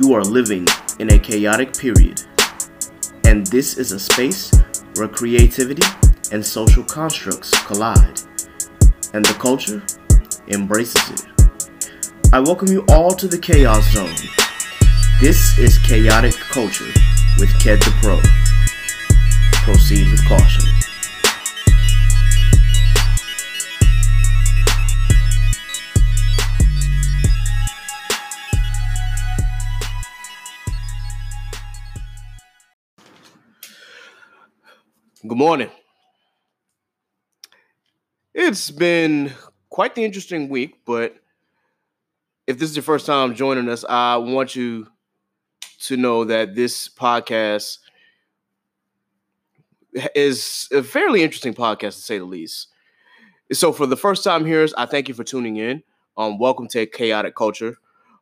You are living in a chaotic period, and this is a space where creativity and social constructs collide, and the culture embraces it. I welcome you all to the Chaos Zone. This is Chaotic Culture with Ked the Pro. Proceed with caution. Good morning. It's been quite the interesting week, but if this is your first time joining us, I want you to know that this podcast is a fairly interesting podcast to say the least. So, for the first time hearers, I thank you for tuning in. Um, welcome to Chaotic Culture.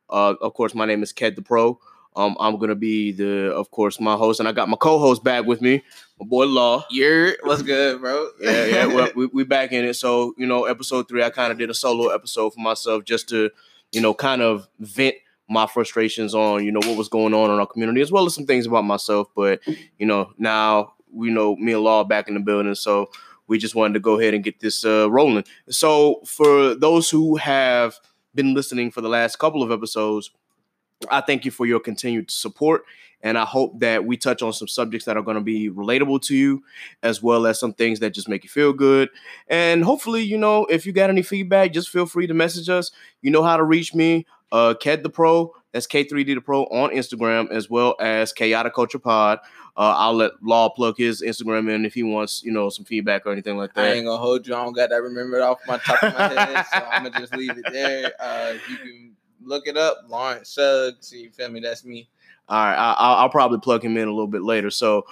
Uh, of course, my name is Ked the Pro. Um, I'm gonna be the, of course, my host, and I got my co-host back with me, my boy Law. You're what's good, bro? yeah, yeah. Well, we we back in it. So you know, episode three, I kind of did a solo episode for myself just to, you know, kind of vent my frustrations on you know what was going on in our community as well as some things about myself. But you know, now we know me and Law back in the building, so we just wanted to go ahead and get this uh, rolling. So for those who have been listening for the last couple of episodes I thank you for your continued support. And I hope that we touch on some subjects that are going to be relatable to you, as well as some things that just make you feel good. And hopefully, you know, if you got any feedback, just feel free to message us. You know how to reach me, uh, Ked the Pro. That's K3D the Pro on Instagram, as well as Chaotic Culture Pod. Uh, I'll let Law plug his Instagram in if he wants, you know, some feedback or anything like that. I ain't gonna hold you. I don't got that remembered off my top of my head, so I'm gonna just leave it there. Uh, you can look it up, Lawrence Suggs. You feel me? That's me. All right, I, will probably plug him in a little bit later. So,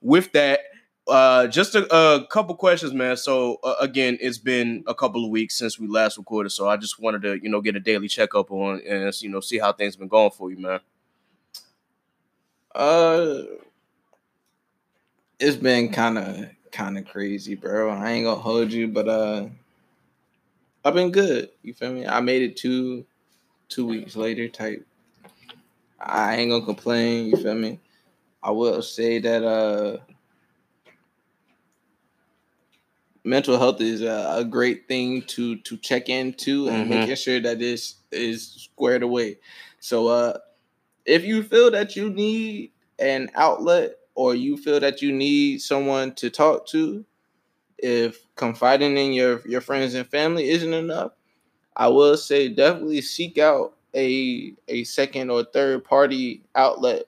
with that, uh, just a, a couple questions, man. So uh, again, it's been a couple of weeks since we last recorded, so I just wanted to, you know, get a daily checkup on and you know see how things been going for you, man. Uh, it's been kind of kind of crazy, bro. I ain't gonna hold you, but uh, I've been good. You feel me? I made it to two weeks later type. I ain't gonna complain, you feel me? I will say that uh mental health is a, a great thing to to check into and mm-hmm. making sure that this is squared away. So uh if you feel that you need an outlet or you feel that you need someone to talk to, if confiding in your your friends and family isn't enough, I will say definitely seek out a a second or third party outlet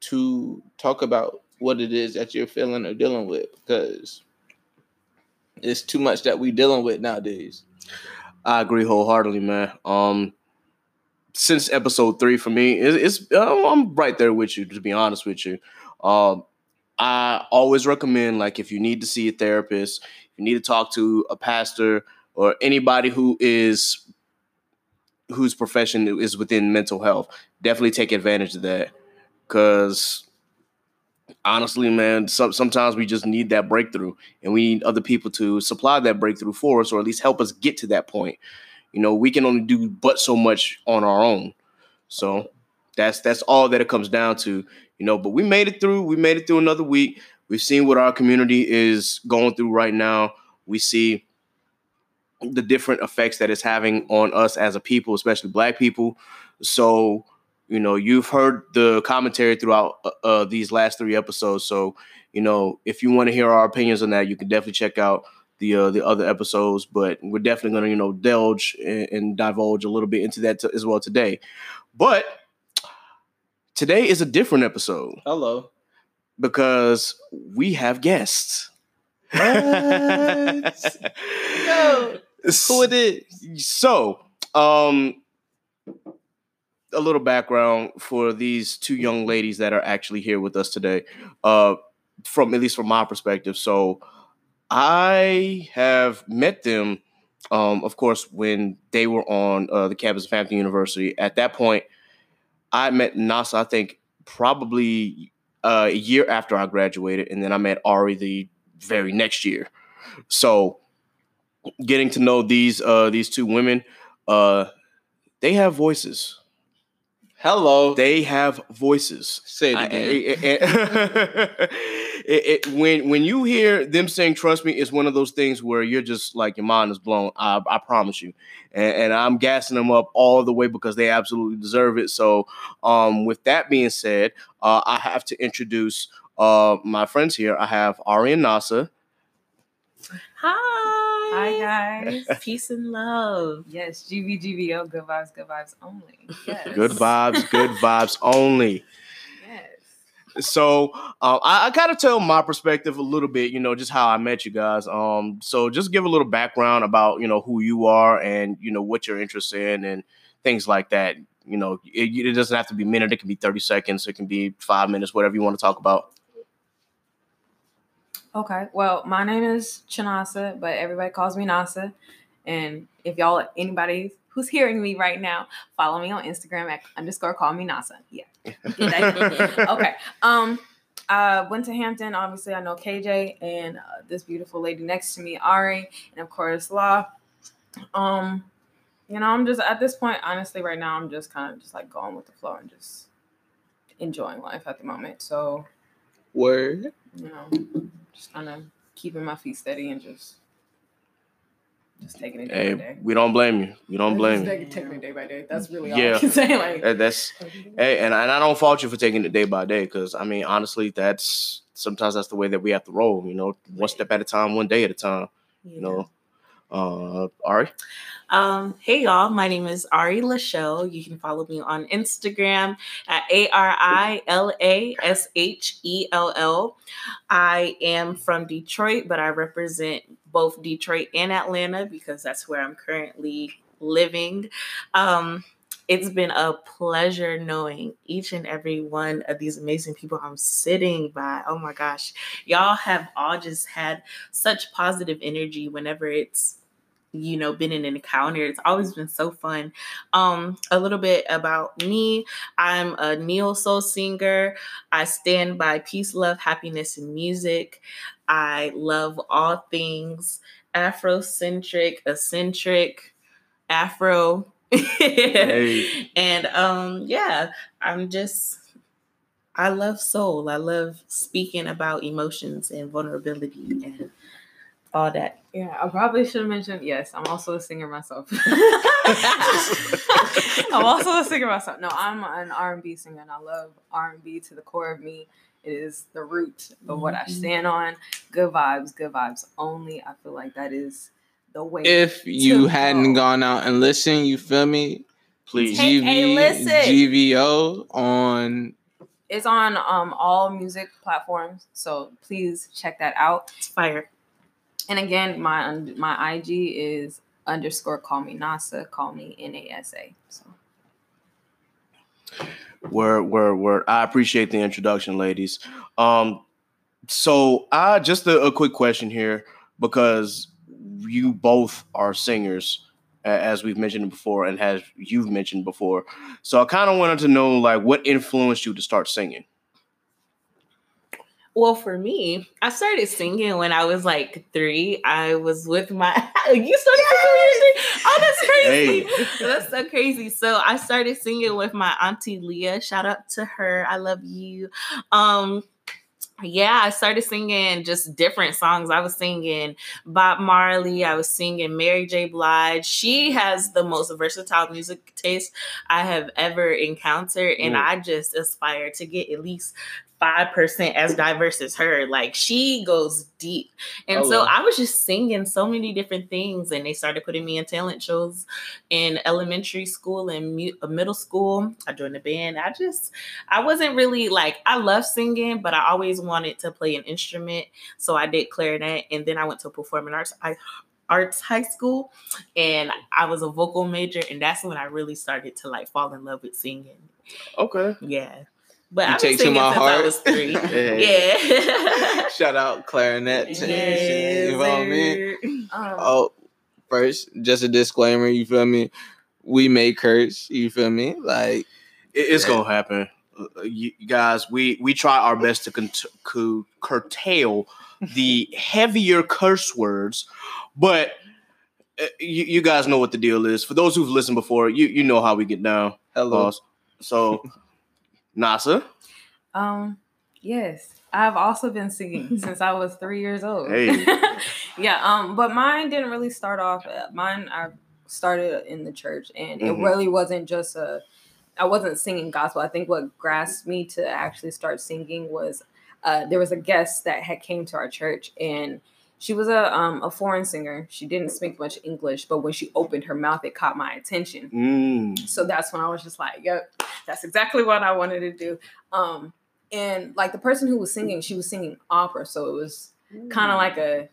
to talk about what it is that you're feeling or dealing with because it's too much that we dealing with nowadays. I agree wholeheartedly, man. Um, since episode three for me, it's, it's I'm right there with you. To be honest with you, um, I always recommend like if you need to see a therapist, you need to talk to a pastor or anybody who is whose profession is within mental health, definitely take advantage of that. Cause honestly, man, some, sometimes we just need that breakthrough, and we need other people to supply that breakthrough for us, or at least help us get to that point. You know, we can only do but so much on our own. So that's that's all that it comes down to. You know, but we made it through. We made it through another week. We've seen what our community is going through right now. We see the different effects that it's having on us as a people, especially black people. So, you know, you've heard the commentary throughout uh, uh these last three episodes. So, you know, if you want to hear our opinions on that, you can definitely check out the uh, the other episodes. But we're definitely going to, you know, delge and, and divulge a little bit into that t- as well today. But today is a different episode. Hello. Because we have guests. What? no. Who it is? So, um, a little background for these two young ladies that are actually here with us today. Uh, from at least from my perspective. So, I have met them, um, of course, when they were on uh, the campus of Hampton University. At that point, I met Nása. I think probably uh, a year after I graduated, and then I met Ari the very next year. So getting to know these uh these two women, uh they have voices. Hello. They have voices. Say it I- again. it- it- it- it- when when you hear them saying "trust me," it's one of those things where you're just like your mind is blown. I, I promise you, and, and I'm gassing them up all the way because they absolutely deserve it. So, um, with that being said, uh, I have to introduce uh my friends here. I have Ari and Nása. Hi. Hi guys. Peace and love. Yes, GVGVO, good vibes, good vibes only. Yes. Good vibes, good vibes only. Yes. so uh, I, I gotta tell my perspective a little bit, you know, just how I met you guys. Um, so just give a little background about you know who you are and you know what you're interested in and things like that. You know, it, it doesn't have to be a minute; it can be thirty seconds, it can be five minutes, whatever you want to talk about. Okay. Well, my name is Chinasa, but everybody calls me Nása. And if y'all, anybody who's hearing me right now, follow me on Instagram at underscore call me Nasa. Yeah. Okay. Um, I went to Hampton. Obviously, I know KJ and uh, this beautiful lady next to me, Ari, and of course Law. Um, you know, I'm just at this point, honestly, right now, I'm just kind of just like going with the flow and just enjoying life at the moment. So, Word. you know, just kind of keeping my feet steady and just just taking it day by day. we don't blame you. We don't blame Just you. take- taking it day by day. That's really all Yeah. I can say. Like, That's hey, and I, and I don't fault you for taking it day by day because I mean, honestly, that's sometimes that's the way that we have to roll. You know, one step at a time, one day at a time. You know, uh, Ari. Um, hey y'all, my name is Ari Lashell. You can follow me on Instagram at A R I L A S H E L L. I am from Detroit, but I represent both Detroit and Atlanta because that's where I'm currently living. Um, it's been a pleasure knowing each and every one of these amazing people I'm sitting by. Oh my gosh. Y'all have all just had such positive energy whenever it's you know been in an encounter. It's always been so fun. Um a little bit about me. I'm a neo soul singer. I stand by peace love happiness and music. I love all things afrocentric eccentric afro Hey. and um yeah i'm just i love soul i love speaking about emotions and vulnerability and all that yeah, I probably should have mentioned. Yes, I'm also a singer myself. I'm also a singer myself. No, I'm an R&B singer, and I love R&B to the core of me. It is the root of what I Mhm. stand on. Good vibes, good vibes only. I feel like that is the way. If you To hadn't go. gone out and listened, you feel me? Please. Hey, hey, listen. GVO on it's on um all music platforms, so please check that out. it's fire And again, my my IG is underscore call me NASA, call me NASA. So Word, word, word. I appreciate the introduction, ladies. Um, so I just a, a quick question here because you both are singers, as we've mentioned before, and has you've mentioned before. So I kind of wanted to know, like, what influenced you to start singing? Well, for me, I started singing when I was like three. I was with my you started singing when you were three? Oh, that's crazy. Hey. That's so crazy. So I started singing with my auntie Leah. Shout out to her. I love you. Um yeah, I started singing just different songs. I was singing Bob Marley. I was singing Mary J. Blige. She has the most versatile music taste I have ever encountered, and Mm. I just aspire to get at least five percent as diverse as her. Like she goes deep, and so Hello. I was just singing so many different things, and they started putting me in talent shows in elementary school and mu- uh, middle school. I joined the band. I just I wasn't really like I love singing, but I always wanted to play an instrument, so I did clarinet, and then I went to performing arts. I, arts high school and I was a vocal major and that's when I really started to like fall in love with singing. Okay. Yeah. But You I've been take to singing my since I heart. was three. Hey. yeah. shout out clarinet. to- Yes, you feel me? sir. um, Oh, first, just a disclaimer. You feel me? We may curse. You feel me? Like It- it's gonna happen, Uh, you you guys. We we try our best to cont- cu- curtail the heavier curse words, but uh, you, you guys know what the deal is. For those who've listened before, you you know how we get down. hello. Pause. So, Nása, Um, yes, I've also been singing since I was three years old. Hey. yeah. Um, but mine didn't really start off. uh, Mine I started in the church, and Mhm. it really wasn't just a. I wasn't singing gospel. I think what grasped me to actually start singing was uh, there was a guest that had came to our church, and she was a um, a foreign singer. She didn't speak much English, but when she opened her mouth, it caught my attention. mm, So that's when I was just like, yep, that's exactly what I wanted to do. Um, and like the person who was singing, she was singing opera, so it was kind of like a,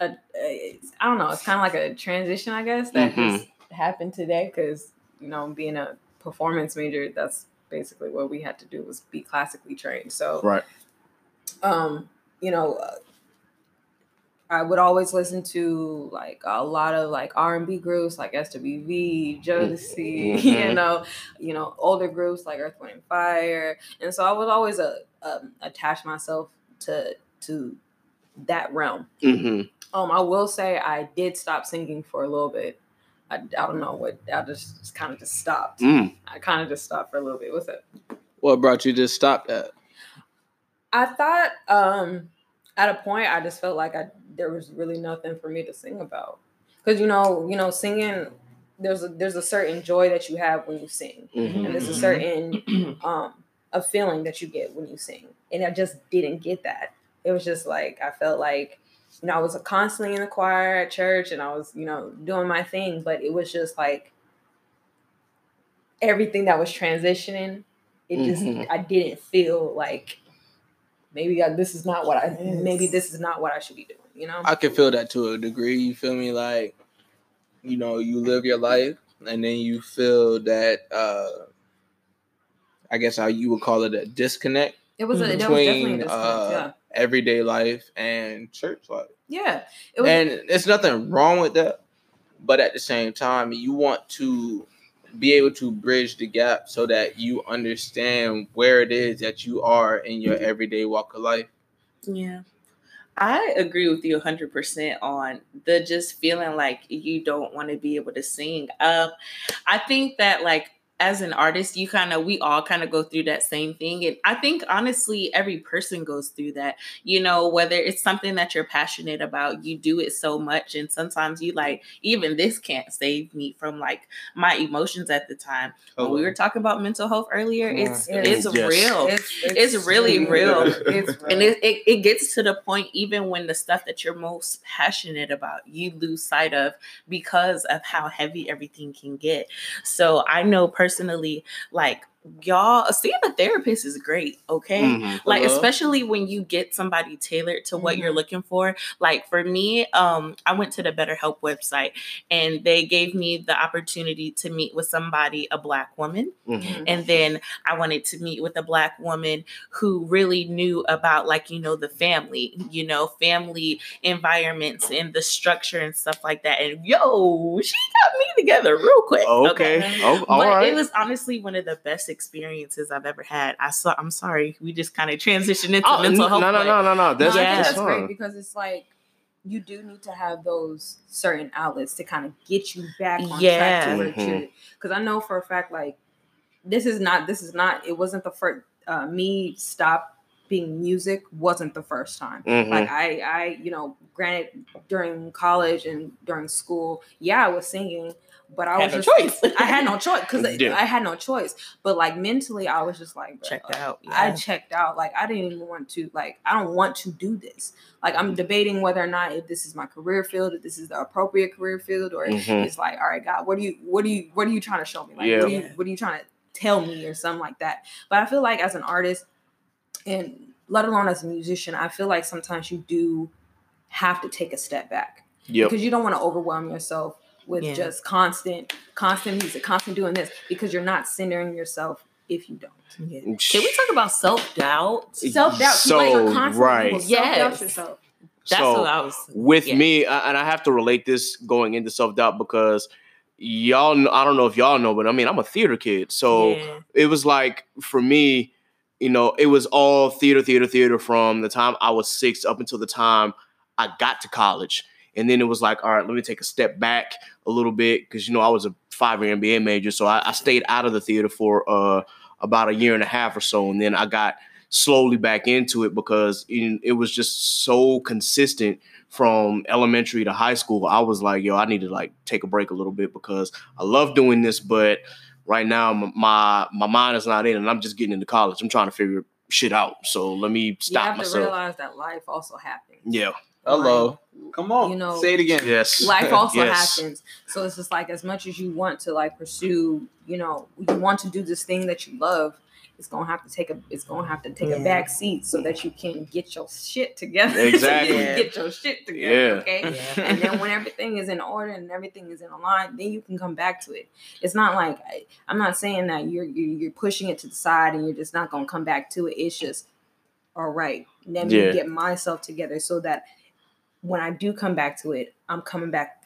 a, a I don't know, it's kind of like a transition, I guess, that Mhm. just happened today because you know, being a performance major, that's basically what we had to do was be classically trained. So right. um, you know, uh, I would always listen to like a lot of like R and B groups like SWV, Jodeci, Mhm. you know, you know, older groups like Earth, Wind, and Fire, and so I was always a um, attach myself to to that realm. hmm Um, I will say I did stop singing for a little bit. I, I don't know what I just, just kind of just stopped. Mm. I kind of just stopped for a little bit. What's up? What brought you to stop that? I thought um at a point I just felt like I there was really nothing for me to sing about. Cuz you know, you know singing there's a there's a certain joy that you have when you sing. hmm And there's a certain um a feeling that you get when you sing. And I just didn't get that. It was just like I felt like you know, I was constantly in the choir at church and I was, you know, doing my thing, but it was just like everything that was transitioning, it just Mhm. I didn't feel like maybe I, this is not what I maybe this is not what I should be doing, you know? I can feel that to a degree. You feel me? Like, you know, you live your life and then you feel that uh I guess how you would call it a disconnect it was a there was definitely a between disconnect, uh everyday life and church life. yeah. Yeah. It was and there's nothing wrong with that. But at the same time, you want to be able to bridge the gap so that you understand where it is that you are in your everyday walk of life. Yeah. I agree with you 100% on the just feeling like you don't want to be able to sing. Um, I think that, like, as an artist, you kind of, we all kind of go through that same thing. And I think, honestly, every person goes through that. You know, whether it's something that you're passionate about, you do it so much. And sometimes you like, even this can't save me from like my emotions at the time. When we were talking about mental health earlier, it's, Yeah. it's Yes. real. It's really real. It's And it, it, it gets to the point, even when the stuff that you're most passionate about, you lose sight of because of how heavy everything can get. So I know personally, like, y'all, seeing a therapist is great, okay? Mhm. Like, Hello? especially when you get somebody tailored to what you're looking for. Like, for me, um, I went to the BetterHelp website and they gave me the opportunity to meet with somebody, a Black woman. Mhm. And then I wanted to meet with a black woman who really knew about, like, you know, the family, you know, family environments and the structure and stuff like that. And yo, she got me together real quick. Okay. Oh, all but right. it was honestly one of the best experiences I've ever had. I saw. I'm sorry, we just kind of transitioned into Oh, mental health. no, no, no, no, no. That's, no, that's great because it's like you do need to have those certain outlets to kind of get you back on Yeah. track to where Mhm. you because I know for a fact like this is not this is not it wasn't the first uh, me stop being music wasn't the first time Mhm. like I I you know granted during college and during school yeah I was singing but I Had was no just choice. I had no choice because Yeah. I had no choice but like mentally I was just like checked out. I checked out. Like I didn't even want to. Like I don't want to do this. Like I'm debating whether or not if this is my career field, if this is the appropriate career field, or if Mhm. it's like, all right, God, what do you, what do you, what are you trying to show me? Like, Yeah. what are you, what are you trying to tell me, or something like that? But I feel like as an artist, and let alone as a musician, I feel like sometimes you do have to take a step back Yep. because you don't want to overwhelm yourself with Yeah. just constant, constant music, constant doing this because you're not centering yourself if you don't. Yeah. Mm, Can we talk about self doubt? Self doubt. So, constantly right. will Yes. yourself. That's So, what I was. with yeah. me and i have to relate this going into self-doubt because y'all kn- i don't know if y'all know but i mean i'm a theater kid so Yeah. it was like for me you know it was all theater theater theater from the time i was six up until the time i got to college and then it was like, all right, let me take a step back a little bit because you know I was a five year MBA major, so I, I stayed out of the theater for uh, about a year and a half or so, and then I got slowly back into it because it, it was just so consistent from elementary to high school. I was like, yo, I need to like take a break a little bit because I love doing this, but right now my my mind is not in, and I'm just getting into college. I'm trying to figure shit out. So let me stop myself. you have myself. to realize that life also happens. yeah. Hello. Come on. You know- say it again. Yes. life also Yes. happens so it's just like as much as you want to like pursue you know you want to do this thing that you love it's gonna have to take a it's gonna have to take a back seat so that you can get your shit together so Exactly. you get your shit together Yeah. okay Yeah. and then when everything is in order and everything is in line then you can come back to it it's not like I, i'm not saying that you're, you're you're pushing it to the side and you're just not gonna come back to it it's just all right let me Yeah. get myself together so that when i do come back to it i'm coming back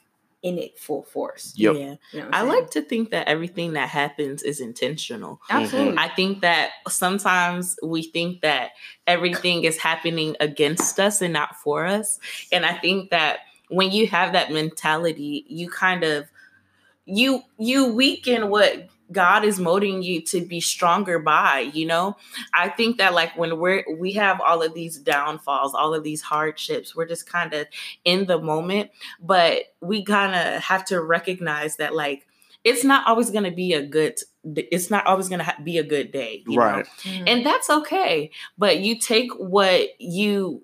in it full force Yep. Yeah. you know I I'm like to think that everything that happens is intentional. absolutely mm-hmm. I think that sometimes we think that everything is happening against us and not for us. And I think that when you have that mentality, you kind of you you weaken what God is molding you to be stronger by, you know? I think that like when we're we have all of these downfalls, all of these hardships, we're just kind of in the moment, but we kind of have to recognize that like it's not always going to be a good it's not always going to ha- be a good day you know? Right. Mhm. and that's okay but you take what you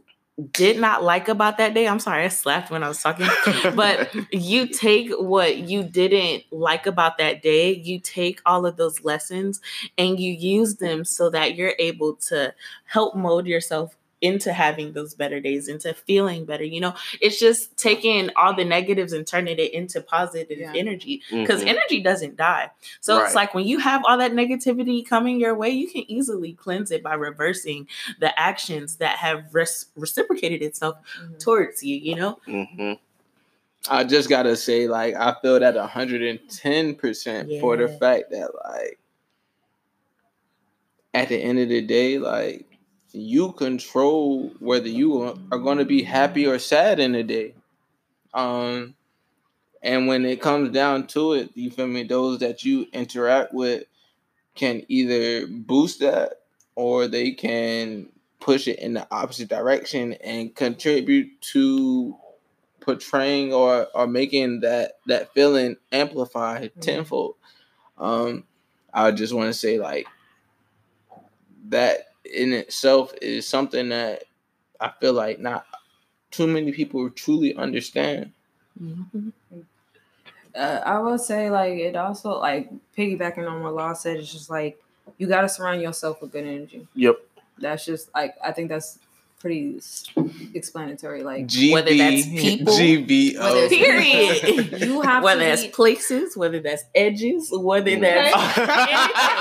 did not like about that day. I'm sorry i slapped when i was talking. But you take what you didn't like about that day you take all of those lessons and you use them so that you're able to help mold yourself into having those better days into feeling better you know it's just taking all the negatives and turning it into positive Yeah. energy because Mhm. energy doesn't die so Right. it's like when you have all that negativity coming your way you can easily cleanse it by reversing the actions that have res- reciprocated itself Mhm. towards you you know Mhm. I just gotta say, like, I feel that 110 percent for the fact that, like, at the end of the day, like, you control whether you are going to be happy or sad in a day. Um, and when it comes down to it, you feel me? Those that you interact with can either boost that or they can push it in the opposite direction and contribute to portraying or or making that that feeling amplified Mhm. tenfold. Um, I just want to say like that in itself is something that I feel like not too many people truly understand. Mhm. uh, I will say like it also like piggybacking on what Law said. It's just like you got to surround yourself with good energy. Yep. That's just like I think that's pretty explanatory. Like GB, Whether that's people, GBO. whether it's- Period. You have to whether that's be- places, whether that's edges, whether mm. that's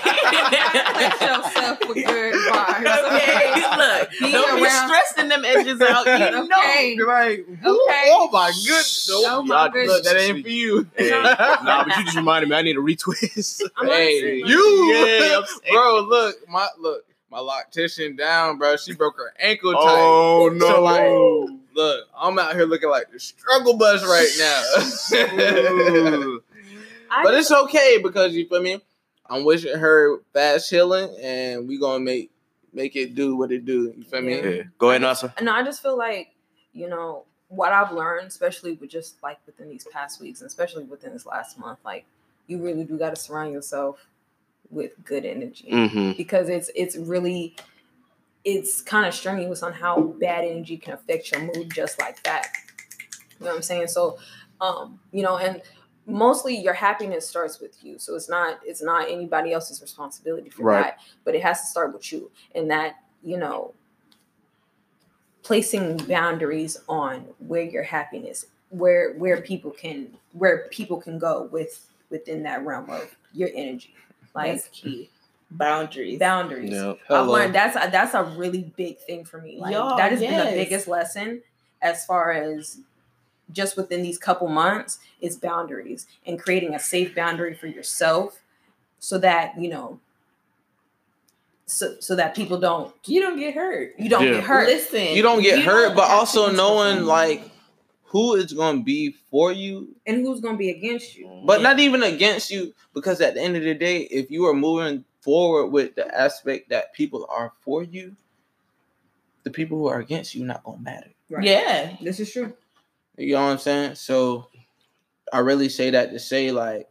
Put yourself with good vibes. okay, look, Being don't be stressing them edges out. You Okay. know, Right. Okay. Oh my goodness. Nope. Oh my Y'all- goodness. Look, that ain't for you. Hey, nah, but you just reminded me I need a retwist. I'm hey, you, Yeah, bro. Look, my look, my loctician down, bro. She broke her ankle tight. Oh no! So, like, look, I'm out here looking like the struggle bus right now. But it's okay because you feel me. I'm wishing her fast healing, and we gonna make make it do what it do. You feel me? Yeah. Yeah. Go ahead, Nása. No, I just feel like, you know, what I've learned, especially with just like within these past weeks, and especially within this last month, like you really do got to surround yourself with good energy Mm-hmm. because it's it's really it's kind of strenuous on how bad energy can affect your mood just like that. You know what I'm saying? So, um, you know, and mostly your happiness starts with you. So it's not it's not anybody else's responsibility for Right. that, but it has to start with you. And that, you know, placing boundaries on where your happiness where where people can where people can go with within that realm of your energy. Like that's key. Boundaries. boundaries. Yeah. I've Hello. learned that's a, that's a really big thing for me. Like Y'all, that has been the biggest lesson as far as just within these couple months is boundaries and creating a safe boundary for yourself so that you know so so that people don't You don't get hurt. you don't Yeah. get hurt. Listen, You don't get hurt, don't but also knowing intervene. like who is going to be for you, and who's gonna be against you. but not even against you. Because at the end of the day, if you are moving forward with the aspect that people are for you, the people who are against you not gonna matter. Right. Yeah. This is true. You know what I'm saying? So I really say that to say like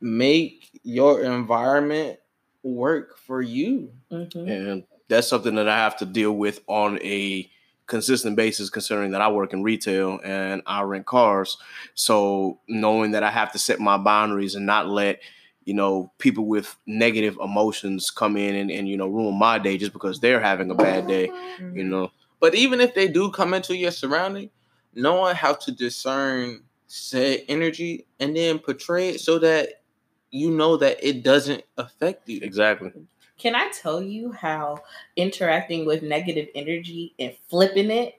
make your environment work for you. Mhm. and that's something that I have to deal with on a consistent basis, considering that I work in retail and I rent cars. So knowing that I have to set my boundaries and not let you know people with negative emotions come in and, and you know ruin my day just because they're having a bad day. Mm-hmm. You know, But even if they do come into your surrounding, knowing how to discern said energy and then portray it so that you know that it doesn't affect you. exactly. Can I tell you how interacting with negative energy and flipping it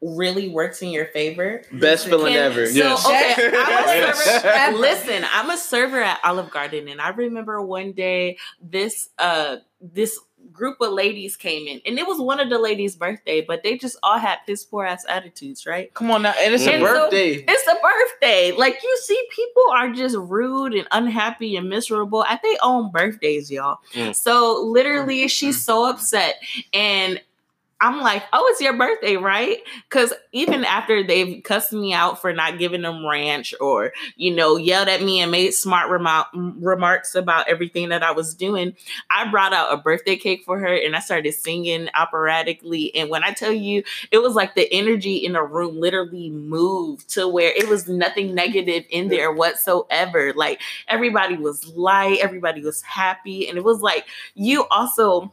really works in your favor? Best feeling Can- ever. So, Yes. okay, I'm a server. Listen, I'm a server at Olive Garden, and I remember one day this uh this group of ladies came in, and it was one of the ladies' birthday, but they just all had piss poor ass attitudes, right? Come on now, and it's a And so- birthday. It's a birthday. Like you see, people are just rude and unhappy and miserable at their own birthdays, y'all. Mm. So literally, she's so upset, and I'm like, "Oh, it's your birthday, right?" Because even after they've cussed me out for not giving them ranch, or you know, yelled at me and made smart remou- remarks about everything that I was doing, I brought out a birthday cake for her, and I started singing operatically. And when I tell you, it was like the energy in the room literally moved to where it was nothing negative in there whatsoever. Like everybody was light, everybody was happy, and it was like you also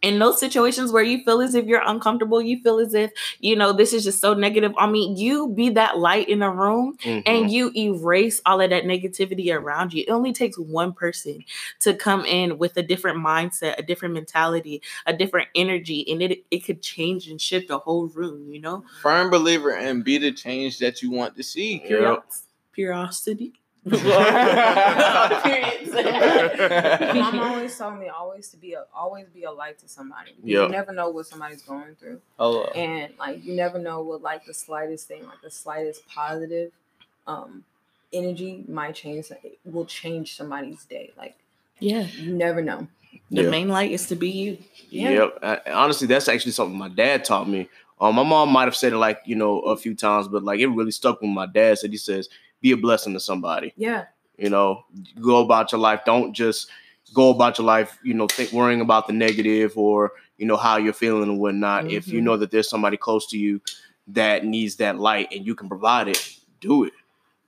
in those situations where you feel as if you're uncomfortable, you feel as if, you know, this is just so negative on me, you be that light in a room Mhm. and you erase all of that negativity around you. It only takes one person to come in with a different mindset, a different mentality, a different energy, and it it could change and shift the whole room, you know? Firm believer and be the change that you want to see. Yeah. Curios- Curiosity. My mom always told me always to be a always be a light to somebody. Yeah. You never know what somebody's going through. Hello. And like you never know what like the slightest thing, like the slightest positive um energy might change it will change somebody's day. Like Yeah. you never know. The Yeah. main light is to be you. Yeah. Yep. I, honestly, that's actually something my dad taught me. Um, my mom might have said it like you know a few times, but like it really stuck with my dad. Said he says, "Be a blessing to somebody." Yeah. You know, go about your life. Don't just go about your life. You know, think worrying about the negative or you know how you're feeling and whatnot. If you Mhm. know that there's somebody close to you that needs that light and you can provide it, do it.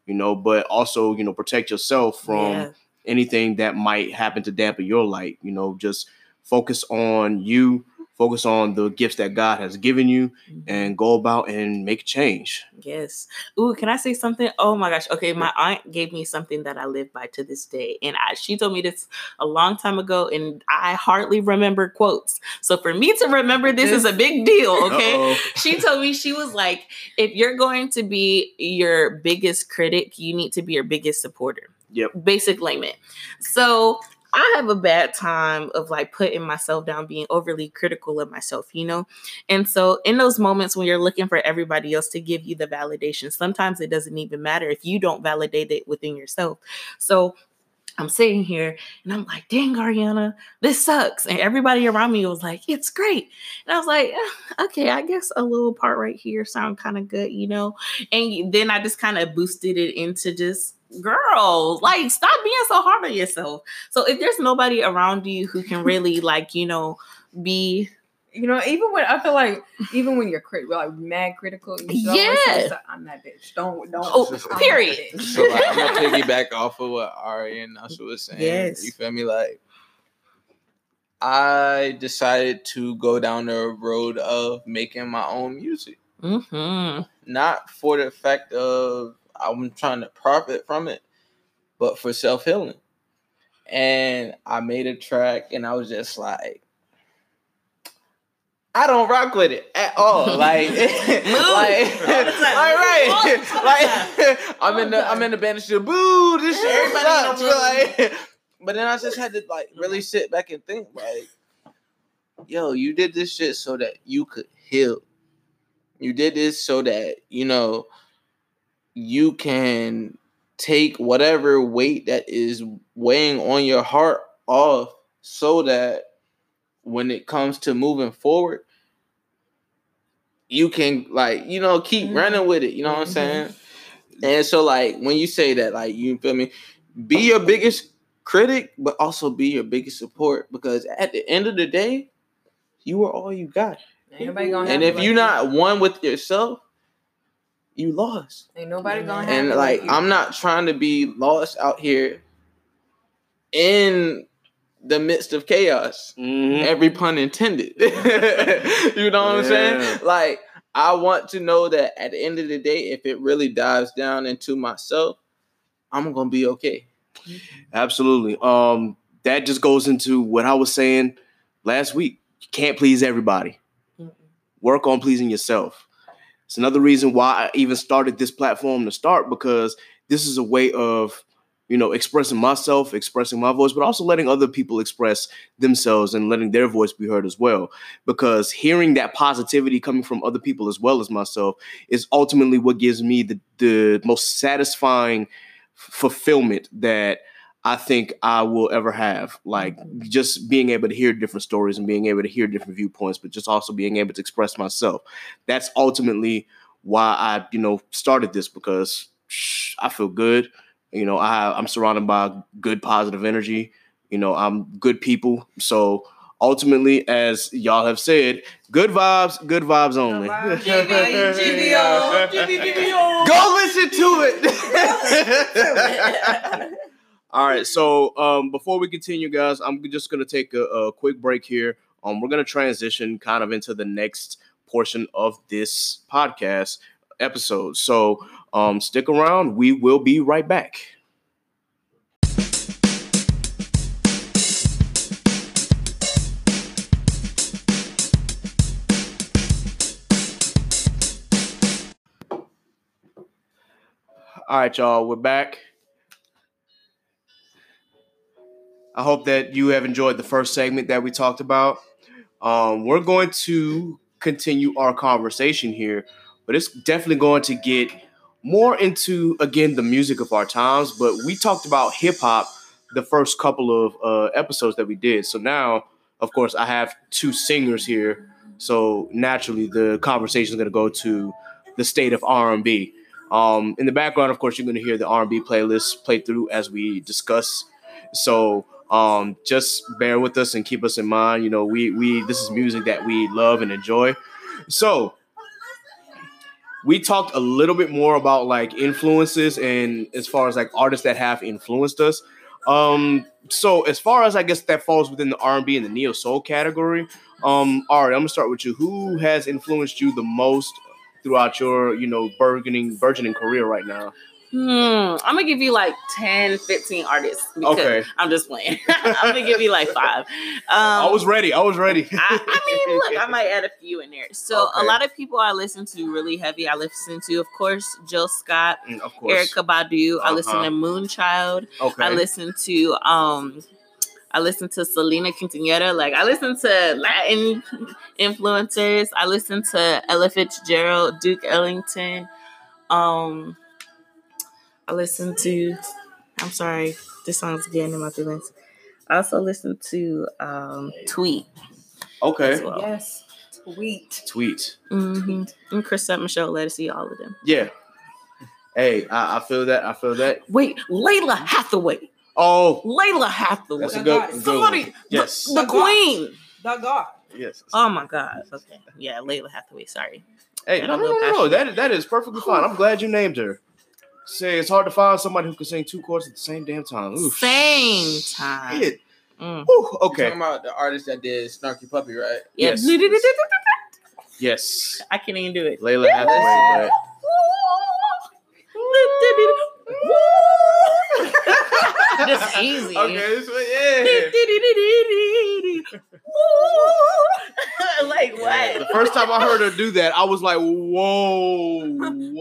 You know, but also you know protect yourself from Yeah. anything that might happen to dampen your light. You know, just focus on you, focus on the gifts that God has given you, mm-hmm. and go about and make change. Yes. Ooh, can I say something? Oh my gosh. Okay, my aunt gave me something that I live by to this day. And I, she told me this a long time ago, and I hardly remember quotes. So for me to remember this is a big deal, okay? She told me, she was like, if you're going to be your biggest critic, you need to be your biggest supporter. Yep. Basic layman. So I have a bad time of like putting myself down, being overly critical of myself, you know? And so, in those moments when you're looking for everybody else to give you the validation, sometimes it doesn't even matter if you don't validate it within yourself. So, I'm sitting here and I'm like, dang, Arianna, this sucks. And everybody around me was like, it's great. And I was like, "Eh, okay, I guess a little part right here sound kind of good, you know? And then I just kind of boosted it into just, girls like, stop being so hard on yourself. So if there's nobody around you who can really, like, you know, be You know, even when I feel like even when you're crit- like mad critical, you should always say, Yeah. I'm that bitch. Don't don't Oh, I'm period. So like, I'm gonna piggyback off of what Ari and Nása was saying. Yes. You feel me? Like I decided to go down the road of making my own music. hmm Not for the fact of I'm trying to profit from it, but for self healing. And I made a track and I was just like I don't rock with it at all. Like, like, All the time. all right, All time. like, I'm in the the I'm in the band and shit. Boo! This shit Everybody sucks. know Like, but then I just had to like really sit back and think, like, yo, you did this shit so that you could heal. You did this so that, you know, you can take whatever weight that is weighing on your heart off so that when it comes to moving forward, you can like, you know, keep Mhm. running with it. You know what I'm saying? And so like when you say that, like you feel me, be your biggest critic, but also be your biggest support because at the end of the day, you are all you got. Gonna And if you're like not one with yourself, you lost. ain't nobody gonna have And like. I'm not trying to be lost out here in the midst of chaos. Mhm. Every pun intended. you know what I'm saying? Like I want to know that at the end of the day, if it really dives down into myself, I'm gonna be okay. Absolutely. Um, that just goes into what I was saying last week. You can't please everybody. Mm-mm. Work on pleasing yourself. It's another reason why I even started this platform to start because this is a way of, you know, expressing myself, expressing my voice, but also letting other people express themselves and letting their voice be heard as well. Because hearing that positivity coming from other people as well as myself is ultimately what gives me the, the most satisfying fulfillment that I think I will ever have. Like just being able to hear different stories and being able to hear different viewpoints, but just also being able to express myself. That's ultimately why I, you know, started this because I feel good. You know, I I'm surrounded by good positive energy. You know, I'm good people. So ultimately, as y'all have said, good vibes, good vibes only. vibes. GBO, GBO. Go listen to it. All right. So um, before we continue, guys, I'm just gonna take a, a quick break here. Um, we're gonna transition kind of into the next portion of this podcast episode. So um, stick around. We will be right back. All right, y'all, we're back. I hope that you have enjoyed the first segment that we talked about. Um, we're going to continue our conversation here, but it's definitely going to get more into again the music of our times. But we talked about hip hop the first couple of uh, episodes that we did. So now, of course, I have two singers here. So naturally, the conversation is going to go to the state of R and B. Um, in the background, of course, you're going to hear the R&B playlist play through as we discuss. So um, just bear with us and keep us in mind. You know, we we this is music that we love and enjoy. So we talked a little bit more about like influences and as far as like artists that have influenced us. Um, so as far as I guess that falls within the R&B and the neo soul category, um, all right, I'm gonna start with you. Who has influenced you the most throughout your, you know, burgeoning burgeoning career right now? Hmm. I'm gonna give you like 10, 15 artists. Because Okay. I'm just playing. I'm gonna give you like five. Um, I was ready. I was ready. I, I mean, look, I might add a few in there. So Okay. a lot of people I listen to really heavy. I listen to, of course, Jill Scott, Mm, of course. Erykah Badu. I listen Uh-huh. to Moonchild. okay. I listen to um I listen to Selena Quintanilla. Like I listen to Latin influencers. I listen to Ella Fitzgerald, Duke Ellington. Um I listen to I'm sorry, this song's getting in my feelings. I also listen to um Tweet okay. well. Yes. Tweet. Tweet. Mm-hmm. And Chrisette Michele Ledisi, all of them. Yeah. Hey, I, I feel that. I feel that. Wait, Lalah Hathaway. Oh, Lalah Hathaway. that's a good, God. good Somebody, one. Yes. the, the queen. The God. yes. Oh my God. Okay. Yeah, Lalah Hathaway. Sorry. Hey, no, no, no, no. That, that is perfectly fine. I'm glad you named her. Say it's hard to find somebody who can sing two chords at the same damn time. Ooh, Same time. shit. Mm. Whew, Talking okay. about the artist that did Snarky Puppy, right? Yes. Yeah. Yes. I can't even do it. Lalah Hathaway, but Just easy. Okay, so yeah. like Yeah, what? the first time I heard her do that, I was like, "Whoa,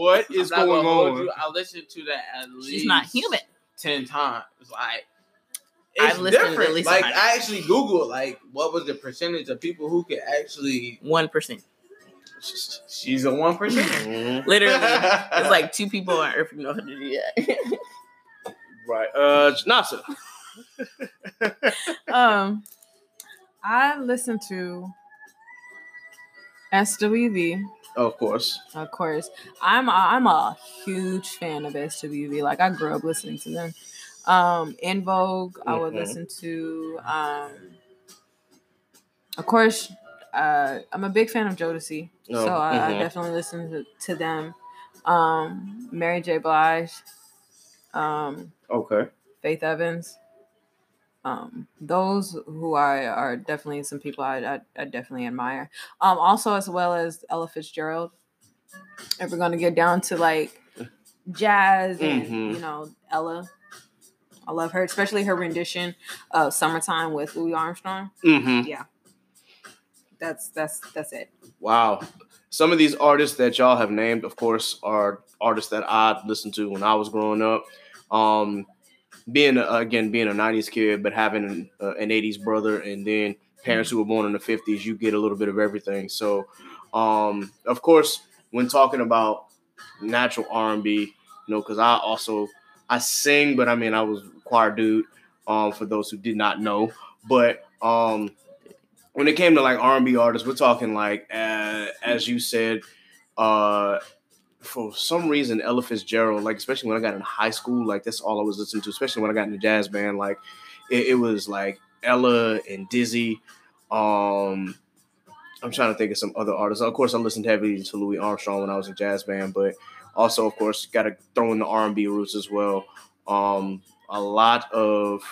what is I'm not going gonna hold on?" You. I listened to that at least She's not human. ten times. Like I've it's listened to at different. least Like. I actually googled like what was the percentage of people who could actually One percent. She's a one percent. Literally, it's like two people on Earth who know how to do that. right. Uh, Nása. Um, I listened to SWV, Of course. of course. I'm a, I'm a huge fan of SWV. Like I grew up listening to them. Um, En Vogue, I would Mhm. listen to. Um, of course, uh, I'm a big fan of Jodeci, Oh, so I, I mhm. definitely listen to, to them. Um, Mary J. Blige, um, Okay. Faith Evans. Um, those who I are definitely some people I, I, I definitely admire. Um, also as well as Ella Fitzgerald. If we're gonna get down to like jazz and Mhm. you know Ella, I love her, especially her rendition of "Summertime" with Louis Armstrong. Mm-hmm. Yeah, that's that's that's it. Wow. Some of these artists that y'all have named, of course, are artists that I listened to when I was growing up. Um, being again being a '90s kid, but having an, uh, an '80s brother, and then parents who were born in the '50s, you get a little bit of everything. So, um, of course, when talking about natural R&B, you know, because I also I sing, but I mean I was choir dude. Um, for those who did not know, but um, when it came to like R&B artists, we're talking like uh, as you said, uh, for some reason Ella Fitzgerald, like especially when I got in high school, like that's all I was listening to. Especially when I got in the jazz band, like it, it was like Ella and Dizzy. Um, I'm trying to think of some other artists. Of course, I listened heavily to Louis Armstrong when I was in jazz band, but also, of course, got to throw in the R&B roots as well. Um, a lot of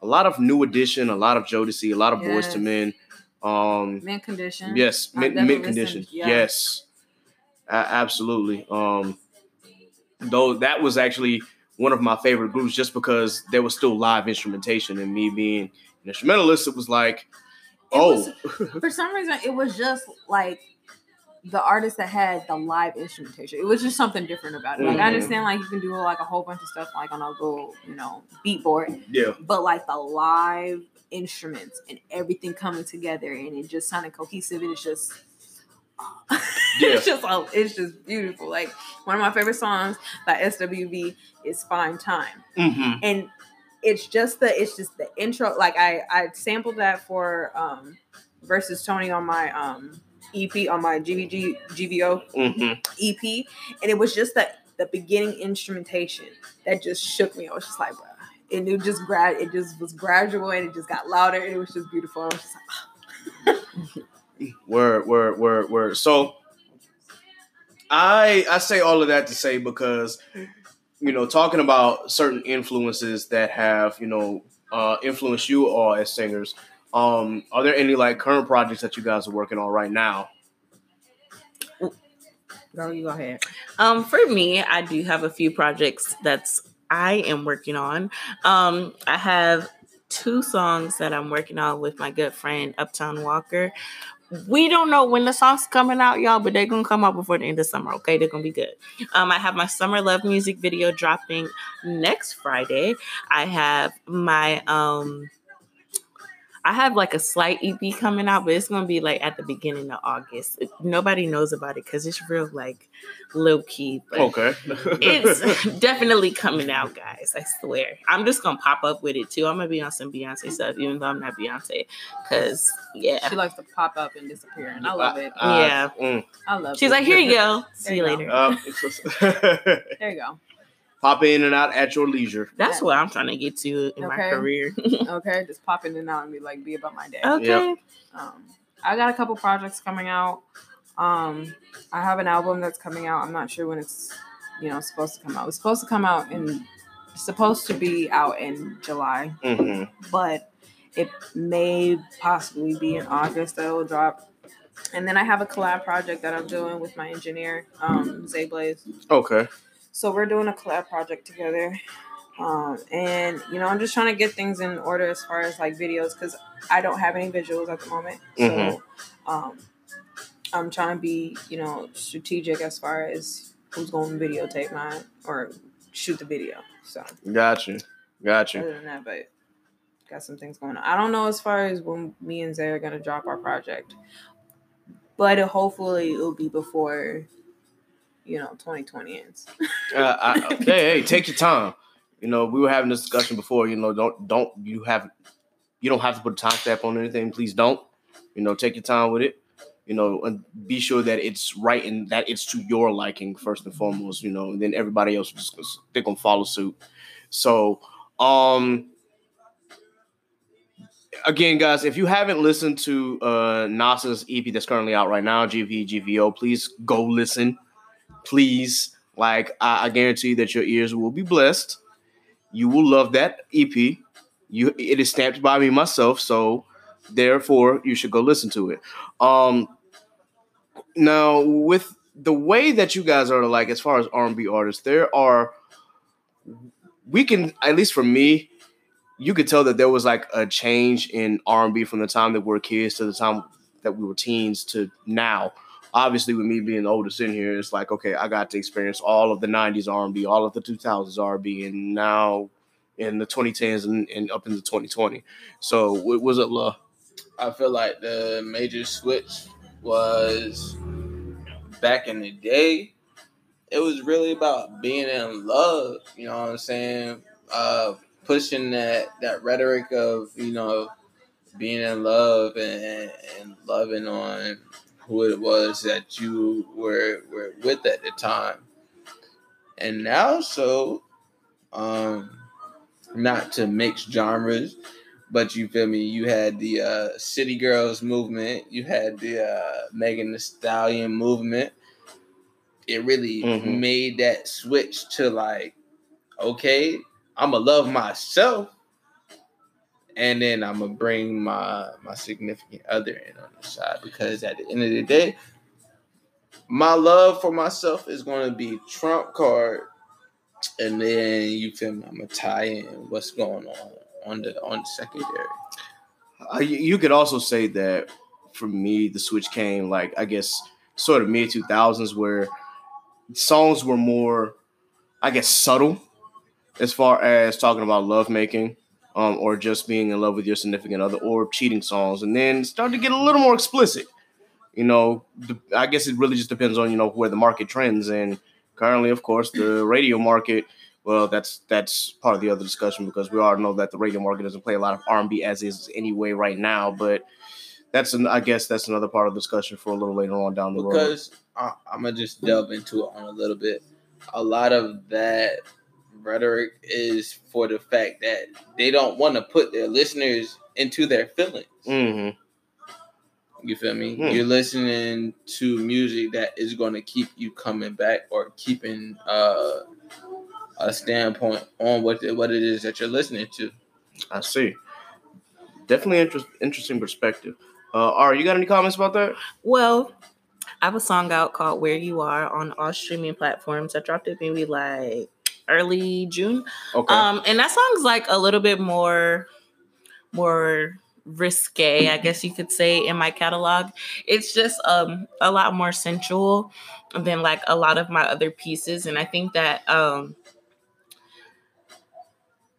a lot of New Edition, a lot of Jodeci, a lot of Boyz II Yes. Men. Um, Mint condition. Yes, mint condition. yeah. Yes, absolutely. Um, though that was actually one of my favorite groups, just because there was still live instrumentation, and me being an instrumentalist, it was like, oh, was- For some reason, it was just like the artist that had the live instrumentation. It was just something different about it. Like Mhm. I understand, like you can do like a whole bunch of stuff like on a little, you know, beat board, yeah, but like the live instruments and everything coming together and it just sounded cohesive. It's just. Yeah. it's just oh, it's just beautiful. Like one of my favorite songs by SWV is "Fine Time." hmm and it's just the it's just the intro like i i sampled that for um versus tony on my um ep on my gbg gvo hmm ep and it was just that the beginning instrumentation that just shook me i was just like bruh. and it just grad it just was gradual and it just got louder and it was just beautiful i was just like Word, word, word, word. So I I say all of that to say because you know talking about certain influences that have you know uh, influenced you all as singers. Um, are there any like current projects that you guys are working on right now? girl you go ahead Um, for me, I do have a few projects that's I am working on. Um, I have two songs that I'm working on with my good friend Uptown Walker. We don't know when the song's coming out, y'all, but they're gonna come out before the end of summer. Okay, they're gonna be good. Um, I have my summer love music video dropping next Friday. I have my um. I have like a slight EP coming out, but it's gonna be like at the beginning of August. Nobody knows about it because it's real like low key. But Okay, it's definitely coming out, guys. I swear. I'm just gonna pop up with it too. I'm gonna be on some Beyonce stuff, even though I'm not Beyonce. Cause yeah, she likes to pop up and disappear and i love it Uh, Yeah. mm. i love she's it like, here you go. See you you later. Uh, just- there you go Pop in and out at your leisure. That's what I'm trying to get to in my career. okay just pop in and out and be like be about my day okay. Um, I got a couple projects coming out. Um, I have an album that's coming out. I'm not sure when it's, you know, supposed to come out. It's supposed to come out in, supposed to be out in July, hmm but it may possibly be in August that it'll drop. And then I have a collab project that I'm doing with my engineer, um, Zay Blaze. Okay. So we're doing a collab project together. Um, and you know, I'm just trying to get things in order as far as like videos because I don't have any visuals at the moment. So Mhm. um, I'm trying to be, you know, strategic as far as who's going to videotape mine or shoot the video. So Got you. Got you. other than that, but got some things going on. I don't know as far as when me and Zay are gonna drop our project, but hopefully it'll be before you know 2020 ends. Uh, I, hey, hey, take your time. You know, we were having this discussion before. You know, don't don't you have you don't have to put a time stamp on anything. Please don't. You know, take your time with it. You know, and be sure that it's right and that it's to your liking first and foremost. You know, and then everybody else just they're gonna follow suit. So, um, again, guys, if you haven't listened to uh Nása's EP that's currently out right now, GV GVO, please go listen. Please, like I, I guarantee that your ears will be blessed. You will love that EP. You it is stamped by me myself, so therefore you should go listen to it. Um now with the way that you guys are like as far as R&B artists, there are we can at least for me, you could tell that there was like a change in R&B from the time that we were kids to the time that we were teens to now. Obviously, with me being the oldest in here, it's like okay, I got to experience all of the '90s R&B, all of the 2000s R&B, and now in the 2010s and, and up into 2020. So, what was it, love? I feel like the major switch was back in the day. It was really about being in love. You know what I'm saying? Uh, pushing that that rhetoric of you know being in love and, and loving on who it was that you were were with at the time. And now, so um, not to mix genres, but you feel me? You had the uh, City Girls movement, you had the uh, Megan Thee Stallion movement. It really Mhm. made that switch to like, okay, I'ma love myself, and then I'm gonna bring my my significant other in on the side because at the end of the day, my love for myself is gonna be trump card, and then you feel me? I'm gonna tie in what's going on on the on the secondary. Uh, you, you could also say that for me, the switch came like I guess sort of mid 2000s where songs were more, I guess, subtle as far as talking about lovemaking. Um, or just being in love with your significant other, or cheating songs, and then start to get a little more explicit. You know, I guess it really just depends on you know where the market trends, and currently, of course, the radio market. Well, that's that's part of the other discussion because we all know that the radio market doesn't play a lot of R and B as is anyway right now. But that's an I guess that's another part of the discussion for a little later on down the road. because I'm gonna just delve into it on a little bit. A lot of that rhetoric is for the fact that they don't want to put their listeners into their feelings. hmm You feel me? Hmm. You're listening to music that is going to keep you coming back or keeping uh, a standpoint on what the, what it is that you're listening to. I see. Definitely interest, interesting perspective. Uh, Ari, you got any comments about that? Well, I have a song out called Where You Are on all streaming platforms. I dropped it maybe like early June. Okay. Um, and that song's like a little bit more more risque, I guess you could say, in my catalog. It's just um a lot more sensual than like a lot of my other pieces. And I think that um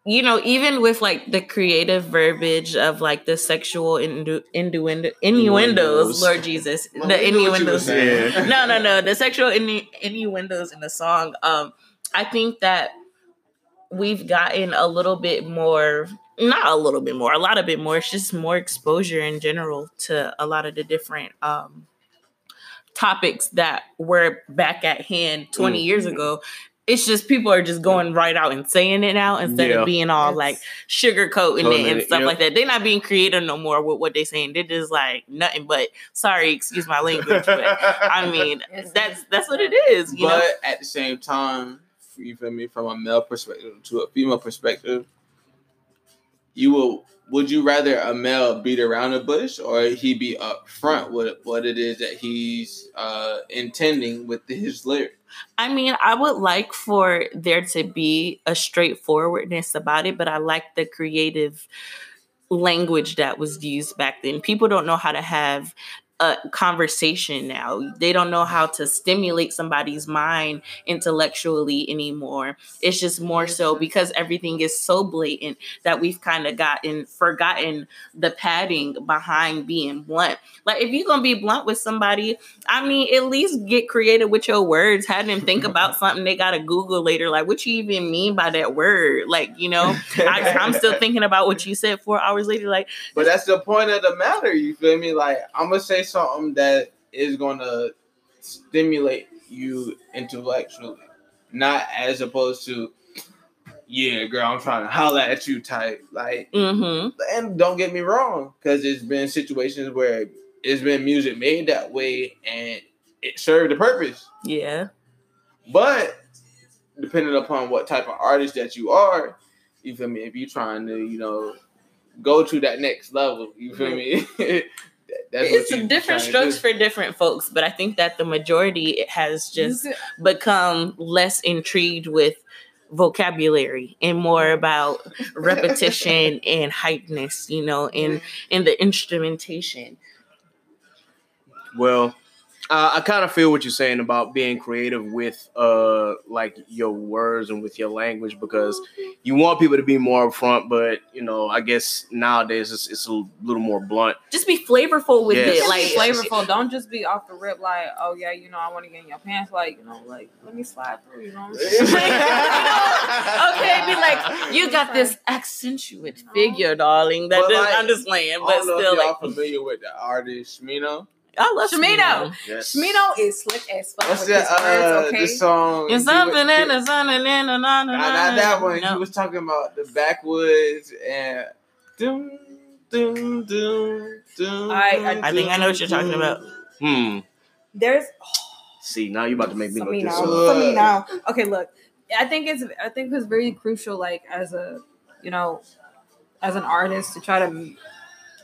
you know, even with like the creative verbiage of like the sexual innu- innuendo, innuendos, Innuendos. Lord Jesus, Well, the we knew what you were innuendos no, no, no. The sexual innu- innuendos in the song. Um, I think that we've gotten a little bit more, not a little bit more, a lot of bit more. It's just more exposure in general to a lot of the different um topics that were back at hand 20 years Mhm. ago. It's just people are just going right out and saying it now instead Yeah. of being all Yes. like sugarcoating it and stuff yeah. like that. They're not being creative no more with what they're saying. They're just like nothing but sorry, excuse my language, but I mean that's that's what it is, you but know. at the same time, you feel me, from a male perspective to a female perspective, you will would you rather a male beat around the bush or he be upfront with what it is that he's uh, intending with his lyric? I mean, I would like for there to be a straightforwardness about it, but I like the creative language that was used back then. People don't know how to have a conversation now. They don't know how to stimulate somebody's mind intellectually anymore. It's just more so because everything is so blatant that we've kind of gotten forgotten the padding behind being blunt. Like if you're gonna be blunt with somebody, I mean, at least get creative with your words. Have them think about something they gotta Google later. Like what you even mean by that word? Like you know, I, I'm still thinking about what you said four hours later. Like But that's the point of the matter. You feel me? Like I'm gonna say something that is gonna stimulate you intellectually, not as opposed to, yeah, girl, I'm trying to holler at you type. Like, mm-hmm. and don't get me wrong, because there's been situations where it's been music made that way and it served the purpose. Yeah. But depending upon what type of artist that you are, you feel me? If you're trying to, you know, go to that next level, you feel me? That- That's it's you different strokes for different folks, but I think that the majority has just become less intrigued with vocabulary and more about repetition and hypeness, you know, and and the instrumentation. Well, uh, I kind of feel what you're saying about being creative with uh like your words and with your language because you want people to be more upfront, but you know, I guess nowadays it's, it's a little more blunt. Just be flavorful with Yes. it, like Be flavorful. Don't just be off the rip like, oh yeah, you know, I want to get in your pants. Like, you know, like let me slide through. You know. What I'm saying? okay, be like, you got this accentuate figure, darling. That But, just, like, I'm just playing, I but don't know still, if y'all like, familiar with the artist Smino. I love Shimino. Shimino. Yes. Smino is slick as fuck What's with that? Uh, Okay. the song. It's he was- something in the sun and in the na na Nah, not that one. He No. was talking about the backwoods and. Doom, doom, doom, doom, I- I think I know what you're talking about. Hmm. There's See, now you're about to make me look Samino. this up. up. Samino. Okay, look. I think it's I think it's very crucial, like as a you know, as an artist to try to m-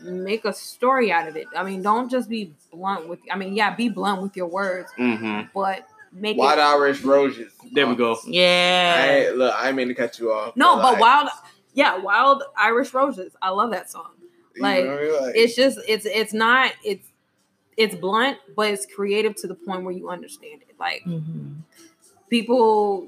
make a story out of it. I mean, don't just be blunt with. I mean, yeah, be blunt with your words, hmm but make wild it. Irish Roses. There we go. Yeah. ain't, look, I ain't mean to cut you off. No, but like, wild, yeah, wild Irish roses. I love that song. you like, know I mean? Like, It's just it's it's not it's it's blunt, but it's creative to the point where you understand it. Like Mhm. people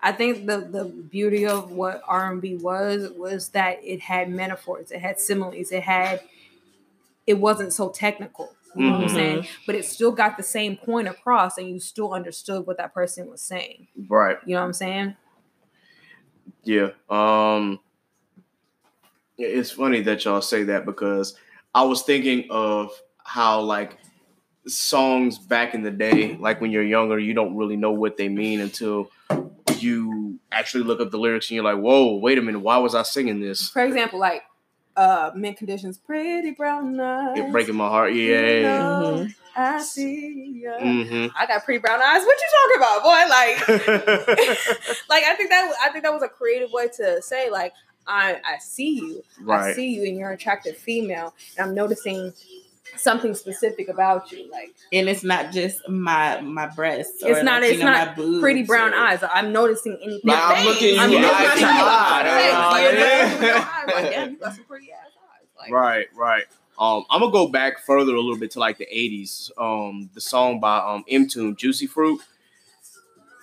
I think the the beauty of what R and B was was that it had metaphors, it had similes, it had it wasn't so technical. You know what I'm Mhm. saying? But it still got the same point across and you still understood what that person was saying. Right. You know what I'm saying? Yeah. Um yeah, it's funny that y'all say that because I was thinking of how like songs back in the day, like when you're younger, you don't really know what they mean until you actually look up the lyrics and you're like, whoa, wait a minute, why was I singing this? For example, like uh mint conditions, pretty brown eyes. It breaking my heart. you Yeah. know, I see ya. hmm I got pretty brown eyes. What you talking about, boy? Like like I think that I think that was a creative way to say like I I see you, I see you, and you're an attractive female, and I'm noticing something specific about you, like And it's not just my my breasts. It's not- like, it's you know, not my boobs pretty brown or- eyes. I'm noticing anything. Like, I'm looking I'm eye to at you. eye, Hey, dog. like, you're Yeah. looking at your eyes, like, damn, you got some pretty ass eyes. Like, Right, right. Um, I'm gonna go back further a little bit to like the '80s. Um, the song by um Mtume, "Juicy Fruit."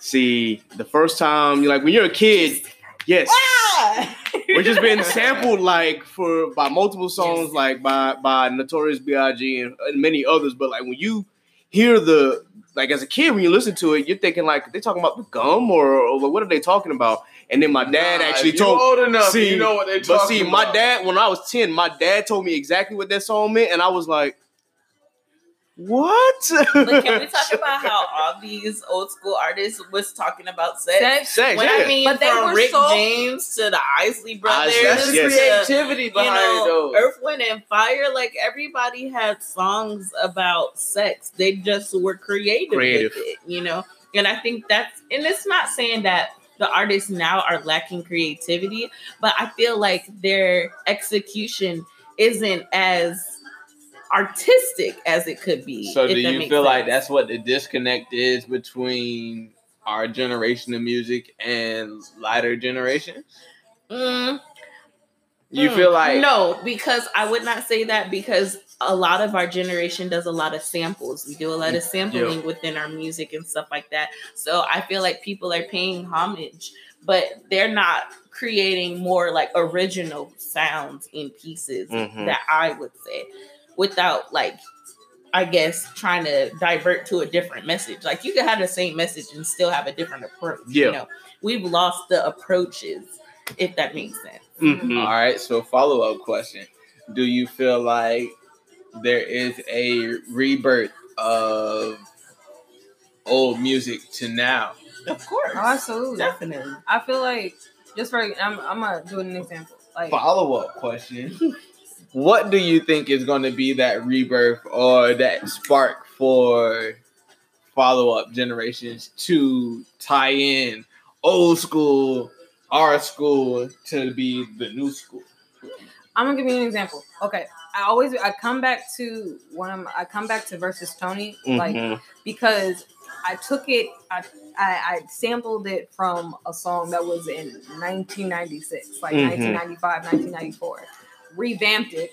See, the first time you like when you're a kid, yes, Ah! which has been sampled like for by multiple songs, like by by Notorious B.I.G. and, and many others. But like when you hear the like as a kid when you listen to it, you're thinking like they talking about the gum or, or what are they talking about? And then my dad Nah, actually told old enough, See, you know what they're talking about. but see, my dad, when I was 10, my dad told me exactly what that song meant, and I was like, what? But can we talk about how all these old school artists was talking about sex? Sex? Sex, What yeah. I mean, But they from were Rick so- James to the Isley Brothers, Yes, That's yes. creativity you behind know, it. Earth, Wind, and Fire. Like everybody had songs about sex. They just were creative, Creative. with it, you know. And I think that's, and it's not saying that the artists now are lacking creativity, but I feel like their execution isn't as artistic as it could be. So do you feel like that's what the disconnect is between our generation of music and lighter generation? Mm, You Mm, feel like no, because I would not say that because a lot of our generation does a lot of samples. We do a lot of sampling within our music and stuff like that. So I feel like people are paying homage, but they're not creating more like original sounds in pieces Mhm. that I would say without like I guess trying to divert to a different message. Like you can have the same message and still have a different approach. Yeah. You know, we've lost the approaches, if that makes sense. Mhm. All right. So follow up question: Do you feel like there is a rebirth of old music to now? Of course. Oh, absolutely. Definitely. I feel like just for I'm I'm gonna do an example. Like Follow up question: What do you think is going to be that rebirth or that spark for follow up generations to tie in old school, our school to be the new school? I'm gonna give you an example. Okay, I always I come back to one of my, I come back to versus Tony like Mhm. because I took it I, I I sampled it from a song that was in 1996, like Mhm. 1995, 1994, revamped it,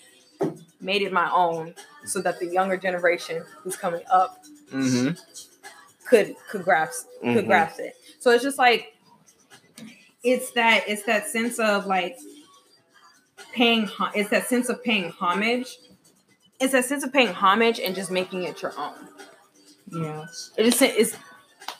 made it my own, so that the younger generation who's coming up Mm-hmm. could could grasp could Mhm. grasp it. So it's just like it's that it's that sense of like paying it's that sense of paying homage. It's that sense of paying homage and just making it your own. Yeah. It is it's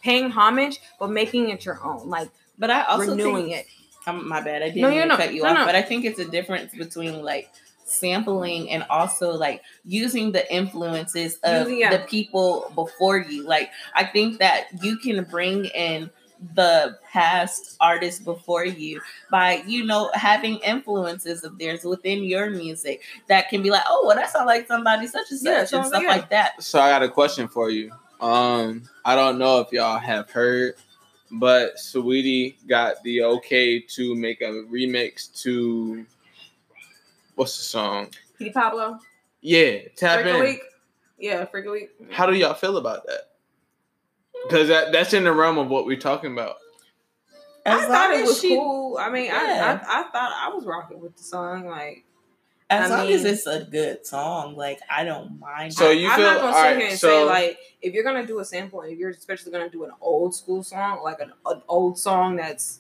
paying homage but making it your own, like But I also renewing think, it. Um, my bad. I didn't No, mean to cut you No, off, no. but I think it's a difference between like sampling and also like using the influences of Using- yeah. the people before you. Like I think that you can bring in the past artists before you by you know having influences of theirs within your music that can be like oh well that sounds like somebody such and such Yeah, and stuff like- like that So I got a question for you. Um, I don't know if y'all have heard, but Saweetie got the okay to make a remix to what's the song? P. Pablo, Yeah, tap Freak in. Week. Yeah, Freak a Week. How do y'all feel about that? Because that, that's in the realm of what we're talking about. as I thought it was she cool. I mean, Yeah. I, I I thought I was rocking with the song. Like, as I long as mean- it's a good song like i don't mind So it. you I'm feel- not gonna sit alright, here and so- say like if you're gonna do a sample, if you're especially gonna do an old school song, like an, an old song that's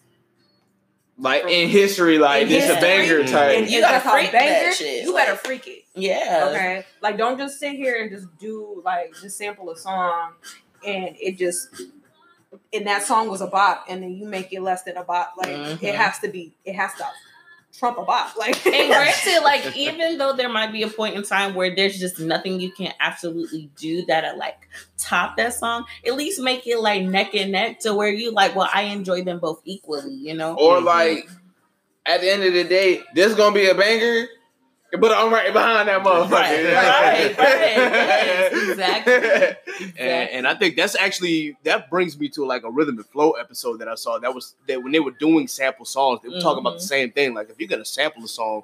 Like in history, like In this a history, banger and- type. and you it's gotta just called freak that shit, You better like- freak it. yeah Okay, like don't just sit here and just do like just sample a song and it just and that song was a bop and then you make it less than a bop. Like Mhm. it has to be, it has to trump a bop. Like and granted, like even though there might be a point in time where there's just nothing you can absolutely do that'll like top that song, at least make it like neck and neck to where you like, well, I enjoy them both equally, you know? Or Mhm. like at the end of the day, this gonna be a banger, but I'm right behind that motherfucker. Right, right, right. Yes, exactly. And, and I think that's actually that brings me to like a rhythm and flow episode that I saw. That was that when they were doing sample songs, they were talking about the Mhm. same thing. Like if you're gonna sample a song,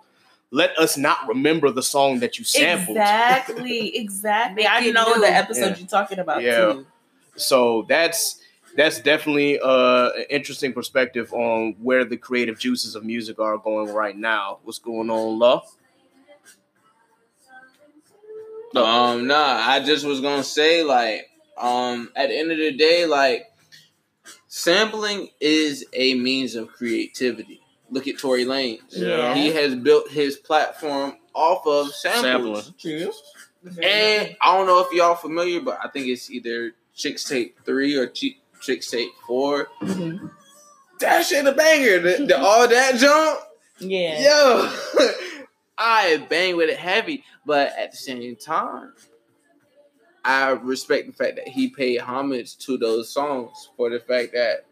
let us not remember the song that you sampled. Exactly, exactly. I know new. the episode Yeah. you're talking about Yeah. too. So that's that's definitely uh, an interesting perspective on where the creative juices of music are going right now. What's going on, love? Um, nah, I just was gonna say like, um, at the end of the day, like, sampling is a means of creativity. Look at Tory Lanez. Yeah. He has built his platform off of samples. Sampling. And I don't know if y'all familiar, but I think it's either Chixtape Three or Ch- Chixtape 4 Mhm. That shit a banger. The, the all that jump. Yeah. Yo, I bang with it heavy, but at the same time, I respect the fact that he paid homage to those songs for the fact that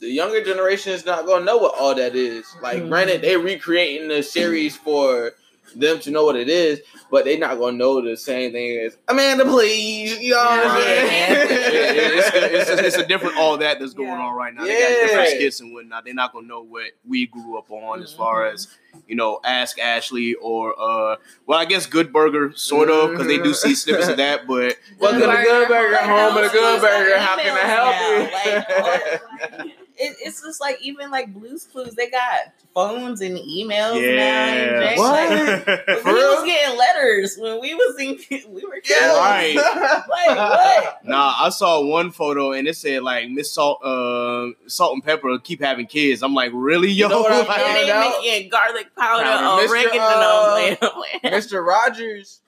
the younger generation is not gonna know what all that is. Like, Mhm. granted, they're recreating the series for them to know what it is, but they not gonna know the same thing as Amanda, please. You know what I'm saying? It's, it's, it's, it's a different all that that's going Yeah. on right now. They got different skits and whatnot. They're not gonna know what we grew up on as far as you know, Ask Ashley or uh, well, I guess Good Burger, sort of, because they do see snippets of that. But Welcome to Good Good Burger, Burger, home of the Good Burger. How can I help now, you? like, It it, it's just like even like Blues Clues, they got phones and emails Yeah. now. And. What? Like, we real? was getting letters when we was in we were kids. Yeah. Right. Like what? Nah, I saw one photo and it said like Miss Salt, uh, Salt and Pepper keep having kids. I'm like, really, yo? You know what I And found they out? making garlic powder, Powder. Mr. oregano. uh, like, Mr. Rogers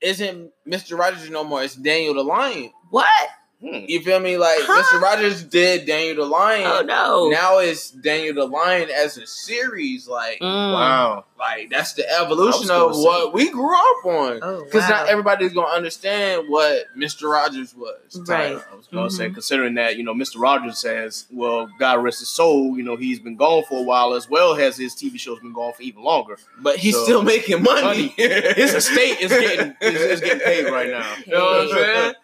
isn't Mr. Rogers no more. It's Daniel the Lion. what? Hmm. You feel me? Like Huh? Mr. Rogers did Daniel the Lion. Oh no! Now it's Daniel the Lion as a series. Like, Mm. Wow. like that's the evolution of say. what we grew up on. Oh, Because wow. not everybody's gonna understand what Mr. Rogers was. Right. I was gonna say, Mhm. considering that you know Mr. Rogers says, well, God rest his soul, you know he's been gone for a while as well as his TV show's been gone for even longer. But he's So- still making money. Money. His estate is getting is, is getting paid right now. You know what I'm saying?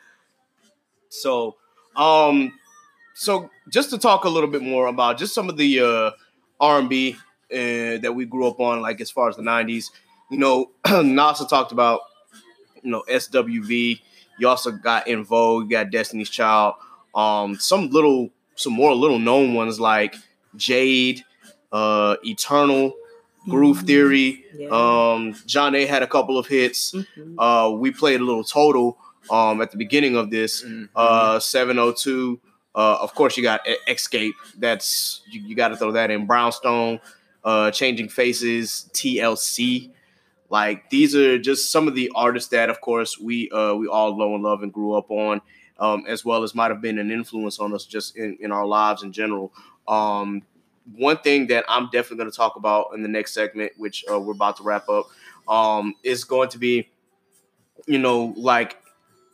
So, um, so just to talk a little bit more about just some of the uh, R and B uh, that we grew up on, like as far as the '90s. You know, Nása talked about you know SWV. You also got En Vogue. You got Destiny's Child. Um, some little, some more little known ones like Jade, uh, Eternal, Groove Mhm. Theory. Yeah. Um, John A had a couple of hits. Mhm. Uh, we played a little total um, at the beginning of this. Mm-hmm. Uh, 702. Uh, of course, you got Xscape. That's you, you got to throw that in. Brownstone, uh, Changing Faces, TLC. Like these are just some of the artists that, of course, we uh, we all know and love and grew up on, um, as well as might have been an influence on us just in, in our lives in general. Um, one thing that I'm definitely going to talk about in the next segment, which uh, we're about to wrap up, um, is going to be, you know, like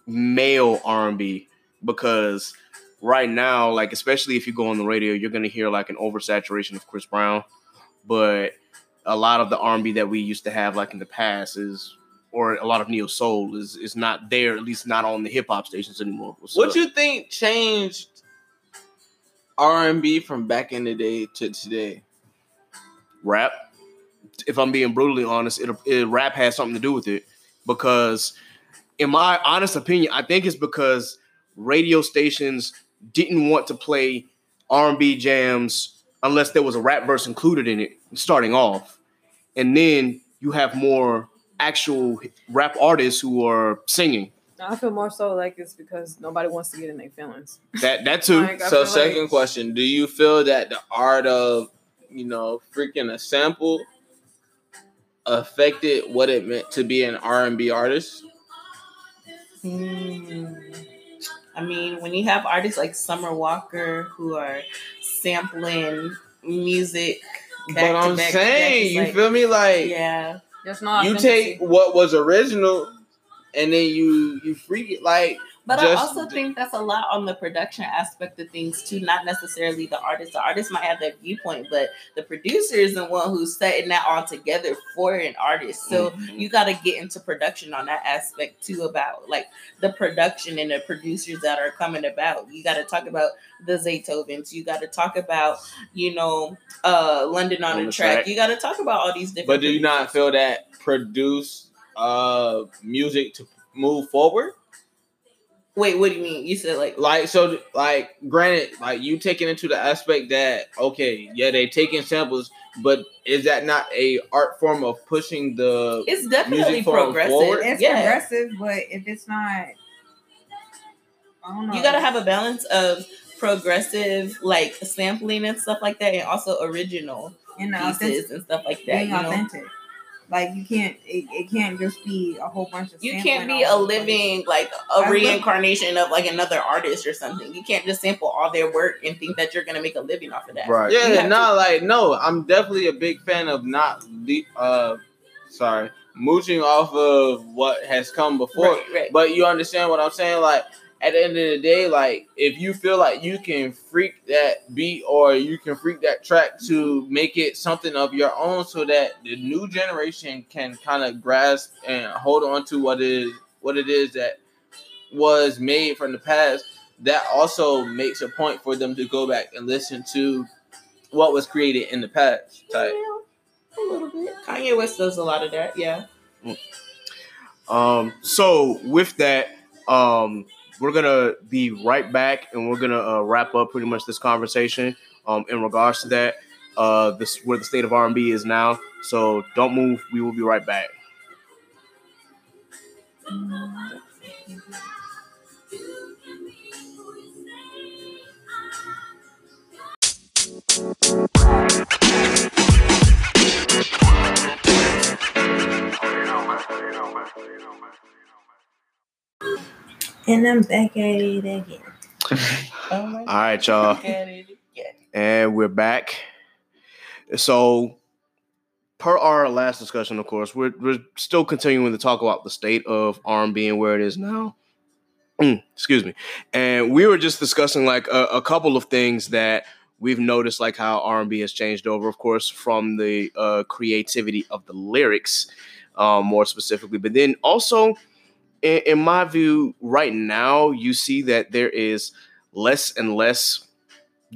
male R&B because right now, like especially if you go on the radio, you're gonna hear like an oversaturation of Chris Brown, but a lot of the R&B that we used to have like in the past is, or a lot of neo soul is is not there, at least not on the hip hop stations anymore. What's What you think changed R and B from back in the day to today? rap? If I'm being brutally honest, it, it rap has something to do with it because, in my honest opinion, I think it's because radio stations didn't want to play R&B jams unless there was a rap verse included in it starting off, and then you have more actual rap artists who are singing. I feel more so like it's because nobody wants to get in their feelings. That that too. Like, So, second like- question: Do you feel that the art of you know freaking a sample affected what it meant to be an R and B artist? Hmm. I mean, when you have artists like Summer Walker who are sampling music, back but I'm back to back, saying, it's you like- feel me? Like Yeah, that's not. you authenticity. take what was original, and then you you freak it like but Just- I also think that's a lot on the production aspect of things too. Not necessarily the artist. The artist might have that viewpoint, but the producer is the one who's setting that all together for an artist. So Mhm. you got to get into production on that aspect too about like the production and the producers that are coming about you got to talk about the zaytovens you got to talk about you know uh london on, On the track. track. you got to talk about all these different But do you not feel that produce uh music to move forward? Wait what do you mean you said like Like so like granted, like you taking into the aspect that okay, yeah, they taking samples, but is that not a art form of pushing the it's definitely Music progressive forward? It's yeah progressive, but if it's not, I don't know. you got to have a balance of progressive like sampling and stuff like that and also original and the authentic, pieces and stuff like that being you know authentic. Like you can't, it, it can't just be a whole bunch of. You can't be a over the place. living like I a look- reincarnation of like another artist or something. You can't just sample all their work and think that you're gonna make a living off of that. Right. Yeah, have not like no. I'm definitely a big fan of not le- uh sorry, mooching off of what has come before. Right, right. But you understand what I'm saying? Like at the end of the day, like if you feel like you can freak that beat or you can freak that track to make it something of your own so that the new generation can kind of grasp and hold on to what is what it is that was made from the past, that also makes a point for them to go back and listen to what was created in the past. Type. Yeah, a little bit. Kanye West does a lot of that. Yeah. Um, so with that, um, we're gonna be right back, and we're gonna uh, wrap up pretty much this conversation um, in regards to that. Uh, this where the state of R&B is now. So don't move. We will be right back. And I'm back at it again. Oh my All right, y'all. Look at it again. And we're back. So, per our last discussion, of course, we're we're still continuing to talk about the state of R&B and where it is now. Mm, excuse me. And we were just discussing like a, a couple of things that we've noticed, like how R&B has changed over, of course, from the uh, creativity of the lyrics, um, more specifically, but then also. In, in my view, right now, you see that there is less and less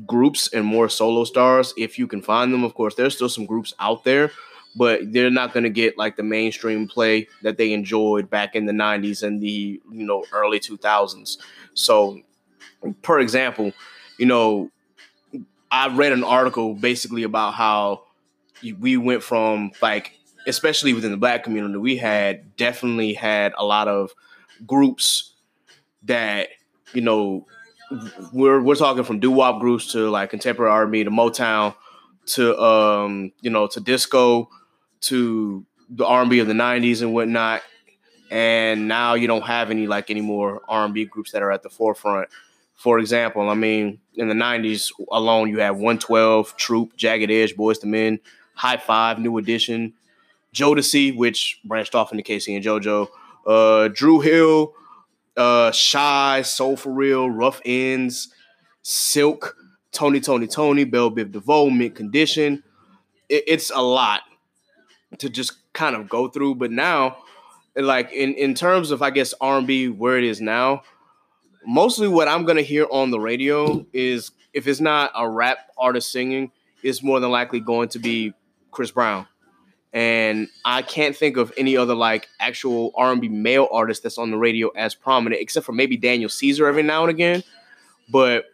groups and more solo stars if you can find them. Of course there's still some groups out there but they're not going to get like the mainstream play that they enjoyed back in the 90s and the you know early 2000s so per example you know i read an article basically about how we went from like especially within the black community we had definitely had a lot of groups that you know we're we're talking from doo wop groups to like contemporary R&B to Motown to um you know to disco to the R&B of the 90s and whatnot. And now you don't have any like any more R&B groups that are at the forefront. For example I mean in the 90s alone you have 112 Troop Jagged Edge Boyz II Men Hi-Five New Edition Jodeci which branched off into K-Ci and JoJo uh Dru Hill uh Shai, Soul for Real, Ruff Endz, Silk, Tony, Tony, Tony, Bell Biv DeVoe, Mint Condition. It, it's a lot to just kind of go through. But now, like in in terms of I guess R and B where it is now, mostly what I'm gonna hear on the radio is if it's not a rap artist singing, it's more than likely going to be Chris Brown and I can't think of any other like actual R and B male artist that's on the radio as prominent, except for maybe Daniel Caesar every now and again. But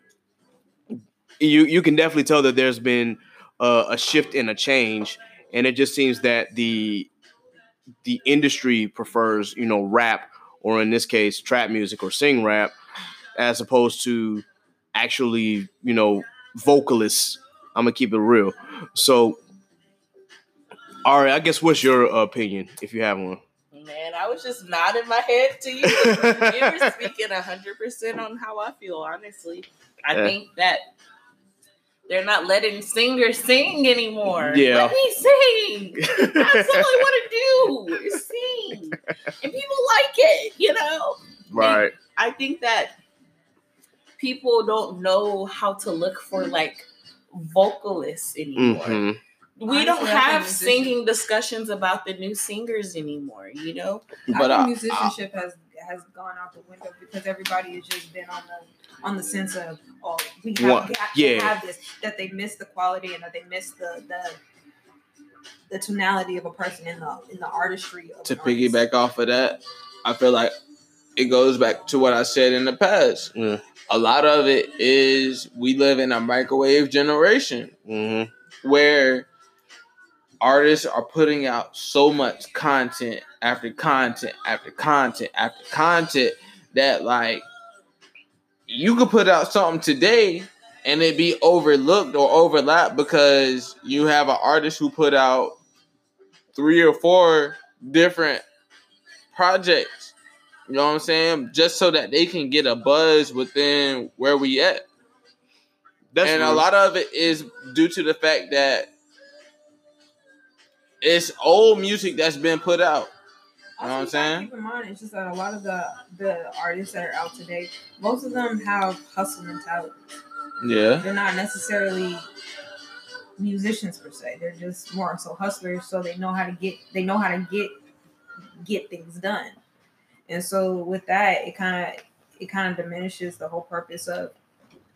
you you can definitely tell that there's been a shift and a change, and it just seems that the the industry prefers you know rap or in this case trap music or sing rap as opposed to actually you know vocalists. I'm gonna keep it real. So all right, I guess what's your opinion if you have one? Man, I was just nodding my head to you. you were speaking hundred percent on how I feel. Honestly, I Yeah. think that they're not letting singers sing anymore. Yeah. let me sing. That's all I want to do is sing, and people like it. You know, Right. I think that people don't know how to look for like vocalists anymore. hmm We Honestly, don't have singing discussions about the new singers anymore. You know. But I I, think musicianship has has gone out the window because everybody has just been on the on the sense of oh we have, What? we have to Yeah. have this that they miss the quality and that they miss the the the tonality of a person in the in the artistry of to an artist. piggyback off of that, I feel like it goes back to what I said in the past. Yeah. A lot of it is we live in a microwave generation hmm where artists are putting out so much content after content after content after content that like you could put out something today and it be overlooked or overlapped because you have an artist who put out three or four different projects. You know what I'm saying? Just so that they can get a buzz within where we at That's and a lot of it is due to the fact that it's old music that's been put out. You know what I'm Also, you gotta saying? Keep in mind, it's just that a lot of the the artists that are out today, most of them have hustle mentality. Yeah. They're not necessarily musicians per se. They're just more so hustlers, so they know how to get they know how to get get things done. And so with that, it kind of it kind of diminishes the whole purpose of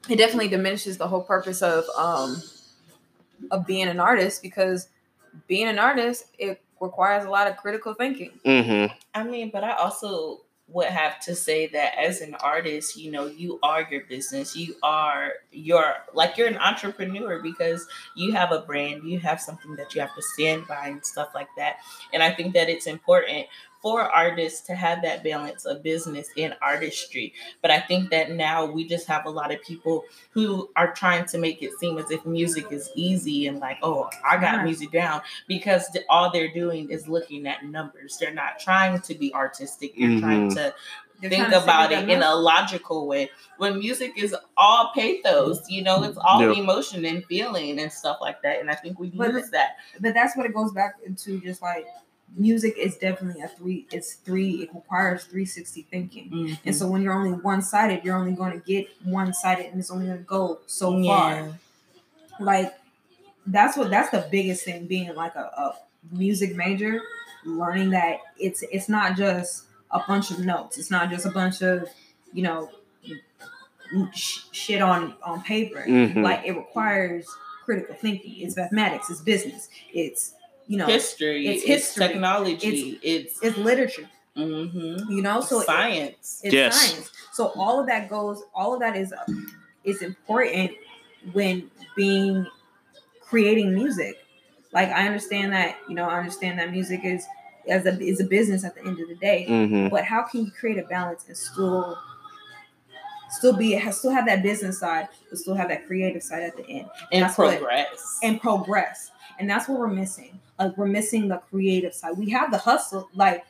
it definitely diminishes the whole purpose of um of being an artist because being an artist it requires a lot of critical thinking. hmm I mean, but I also would have to say that as an artist, you know, you are your business. You are your like you're an entrepreneur because you have a brand, you have something that you have to stand by and stuff like that. And I think that it's important for artists to have that balance of business and artistry. But I think that now we just have a lot of people who are trying to make it seem as if music is easy and like, oh, I got Yeah. music down because all they're doing is looking at numbers. They're not trying to be artistic. They're trying Mhm. to They're think about it in a logical way. When music is all pathos, you know, it's all Yeah. emotion and feeling and stuff like that. And I think we But lose that. but that's what it goes back into just like music is definitely a three it's three it requires 360 thinking. Mm-hmm. and so when you're only one-sided you're only going to get one-sided and it's only going to go so Yeah. far. Like that's what that's the biggest thing being like a, a music major learning that it's it's not just a bunch of notes. It's not just a bunch of you know sh- shit on on paper. Mhm. like it requires critical thinking. It's mathematics. It's business. It's you know history, it's it's, history, technology, it's, it's literature mhm. you know so it- science. it's Yes. science so all of that goes all of that is is important when being creating music like i understand that you know i understand that music is as a is a business at the end of the day Mhm. but how can you create a balance and still still be has still have that business side but still have that creative side at the end and That's what- progress. and progress and that's what we're missing like we're missing the creative side we have the hustle like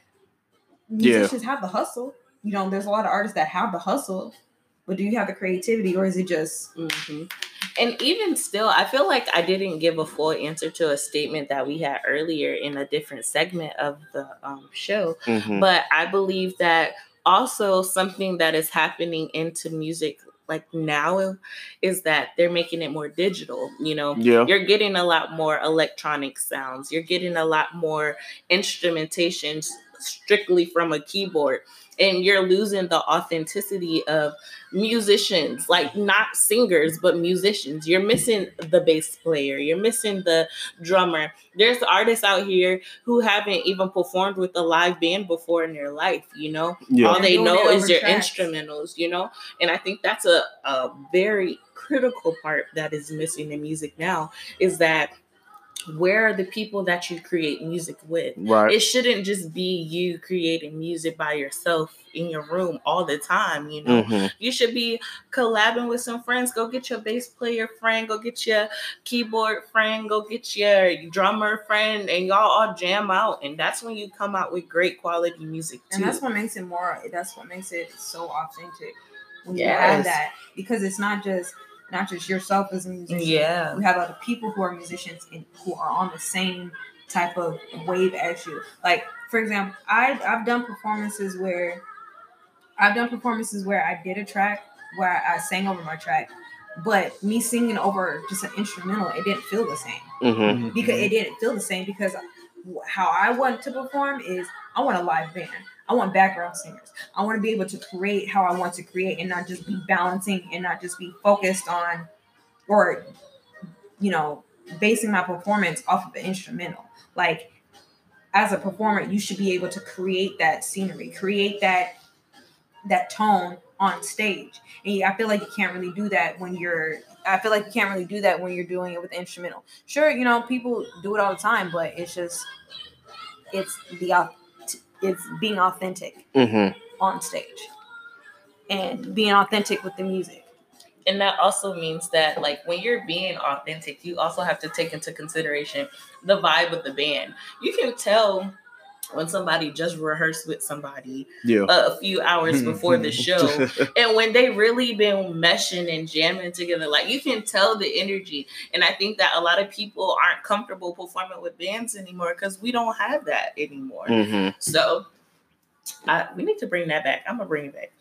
Yeah. musicians have the hustle you know there's a lot of artists that have the hustle but do you have the creativity or is it just hmm And even still, I feel like I didn't give a full answer to a statement that we had earlier in a different segment of the um, show. Mhm. But I believe that also something that is happening into music like now is that they're making it more digital. You know, Yeah. you're getting a lot more electronic sounds. You're getting a lot more instrumentation strictly from a keyboard. And you're losing the authenticity of musicians, like not singers, but musicians. You're missing the bass player. You're missing the drummer. There's artists out here who haven't even performed with a live band before in their life, you know? Yeah. All They're they doing know is over their tracks. instrumentals, you know? And I think that's a, a very critical part that is missing in music now is that where are the people that you create music with? Right. It shouldn't just be you creating music by yourself in your room all the time, you know? Mhm. You should be collabing with some friends. Go get your bass player friend, go get your keyboard friend, go get your drummer friend, and y'all all jam out. And that's when you come out with great quality music too. and that's what makes it more that's what makes it so authentic when you have that because it's not just not just yourself as a musician yeah. we have other people who are musicians and who are on the same type of wave as you. Like, for example, I I've done performances where I've done performances where I did a track where I sang over my track, but me singing over just an instrumental, it didn't feel the same Mhm. because it didn't feel the same because how I want to perform is I want a live band. I want background singers. I want to be able to create how I want to create and not just be balancing and not just be focused on or you know basing my performance off of the instrumental. Like as a performer, you should be able to create that scenery, create that that tone on stage. And I feel like you can't really do that when you're I feel like you can't really do that when you're doing it with instrumental. Sure, you know, people do it all the time, but it's just it's the au- it's being authentic Mhm. on stage and being authentic with the music. and that also means that like when you're being authentic you also have to take into consideration the vibe of the band you can tell when somebody just rehearsed with somebody Yeah. a, a few hours before the show and when they really been meshing and jamming together like you can tell the energy and i think that a lot of people aren't comfortable performing with bands anymore because we don't have that anymore Mhm. so I, we need to bring that back i'm gonna bring it back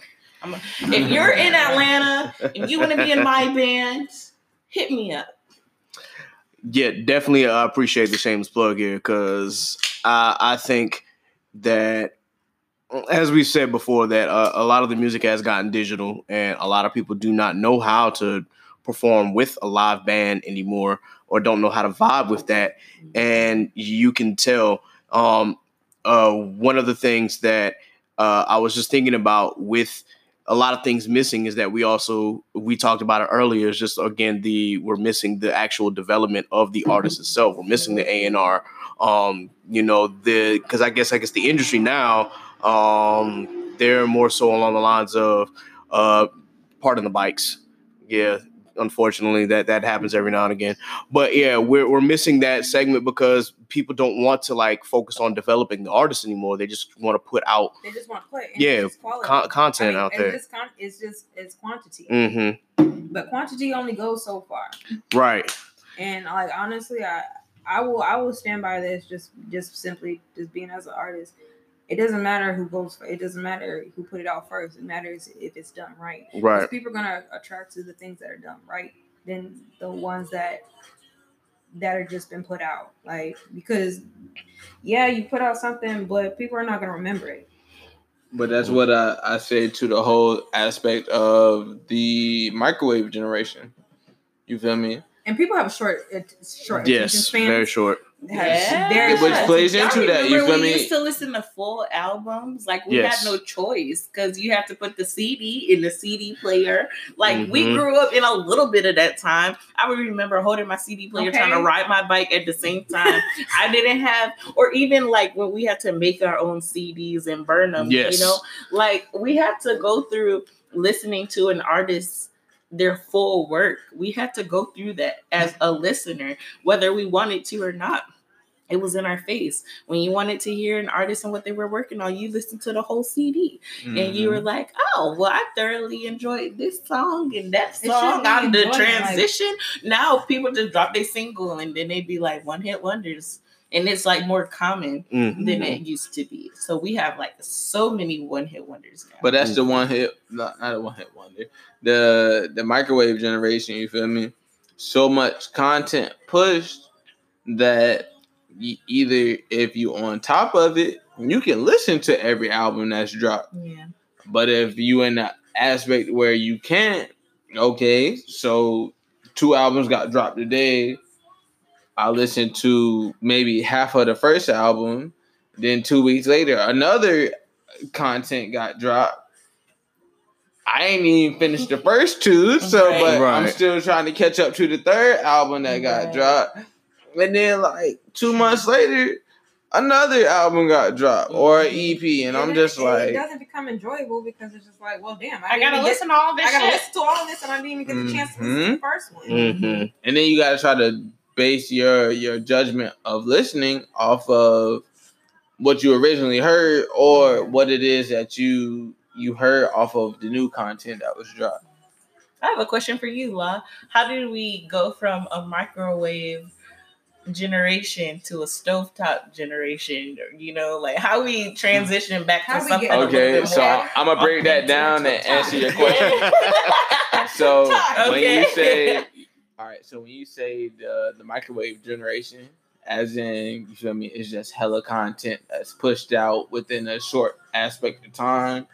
a, if you're in atlanta if you want to be in my band hit me up Yeah, definitely. I appreciate the shameless plug here because I, I think that, as we said before, that uh, a lot of the music has gotten digital, and a lot of people do not know how to perform with a live band anymore, or don't know how to vibe with that. And you can tell. Um, uh, one of the things that uh, I was just thinking about with a lot of things missing is that we also we talked about it earlier. Is just again the we're missing the actual development of the artist itself. We're missing the A and R. Um, you know the because I guess I guess the industry now um, they're more so along the lines of uh, pardon the bikes. Yeah, unfortunately that that happens every now and again but yeah we're, we're missing that segment because people don't want to like focus on developing the artist anymore they just want to put out They just want to put Yeah, con- content out there. It's, con- it's just it's quantity, mm-hmm. but quantity only goes so far. right And like honestly, I I will I will stand by this just just simply just being as an artist. It doesn't matter who goes for it doesn't matter who put it out first. It matters if it's done right. right people are gonna attract to the things that are done right than the ones that that are just been put out. Like because yeah, you put out something, but people are not gonna remember it. But that's what I, I say to the whole aspect of the microwave generation. You feel me? And people have short short attention yes very short Have Yeah. very Which short plays into that, you remember feel we me? used to listen to full albums. Like we Yes. had no choice because you have to put the CD in the CD player. Like we Mhm. grew up in a little bit of that time. I would remember holding my CD player, trying to ride my bike at the same time. I didn't have, or even like when we had to make our own CDs and burn them. Yes. You know, like we had to go through listening to an artist their full work. We had to go through that as a listener, whether we wanted to or not. It was in our face. When you wanted to hear an artist and what they were working on, you listened to the whole CD and Mm-hmm. you were like, oh, well, I thoroughly enjoyed this song and that song shouldn't on the enjoying, like- transition. now people just drop their single and then they'd be like one hit wonders. And it's like more common Mhm. than it used to be. So we have like so many one hit wonders now. But that's the one hit, not, not a one hit wonder. The the microwave generation, you feel me? So much content pushed that y- either if you on top of it, you can listen to every album that's dropped. yeah. But if you in the aspect where you can't, okay, so two albums got dropped today. I listened to maybe half of the first album. Then two weeks later, another content got dropped. I ain't even finished the first two, so Right. but I'm still trying to catch up to the third album that got Right. dropped. And then like two months later, another album got dropped or an EP, and I'm just it, like, it doesn't become enjoyable because it's just like, well, damn, I didn't gotta even listen to all this I gotta shit. listen to all this, and I didn't even get the chance to listen to the first one. Mhm. and then you got to try to base your your judgment of listening off of what you originally heard or what it is that you you heard off of the new content that was dropped. I have a question for you, La. How did we go from a microwave generation to a stovetop generation? You know, like how we transition back How to something. get- a Okay, so more I'm gonna break that authentic. down and answer your question. So when you say, all right, so when you say the the microwave generation, as in you feel me, it's just hella content that's pushed out within a short aspect of time,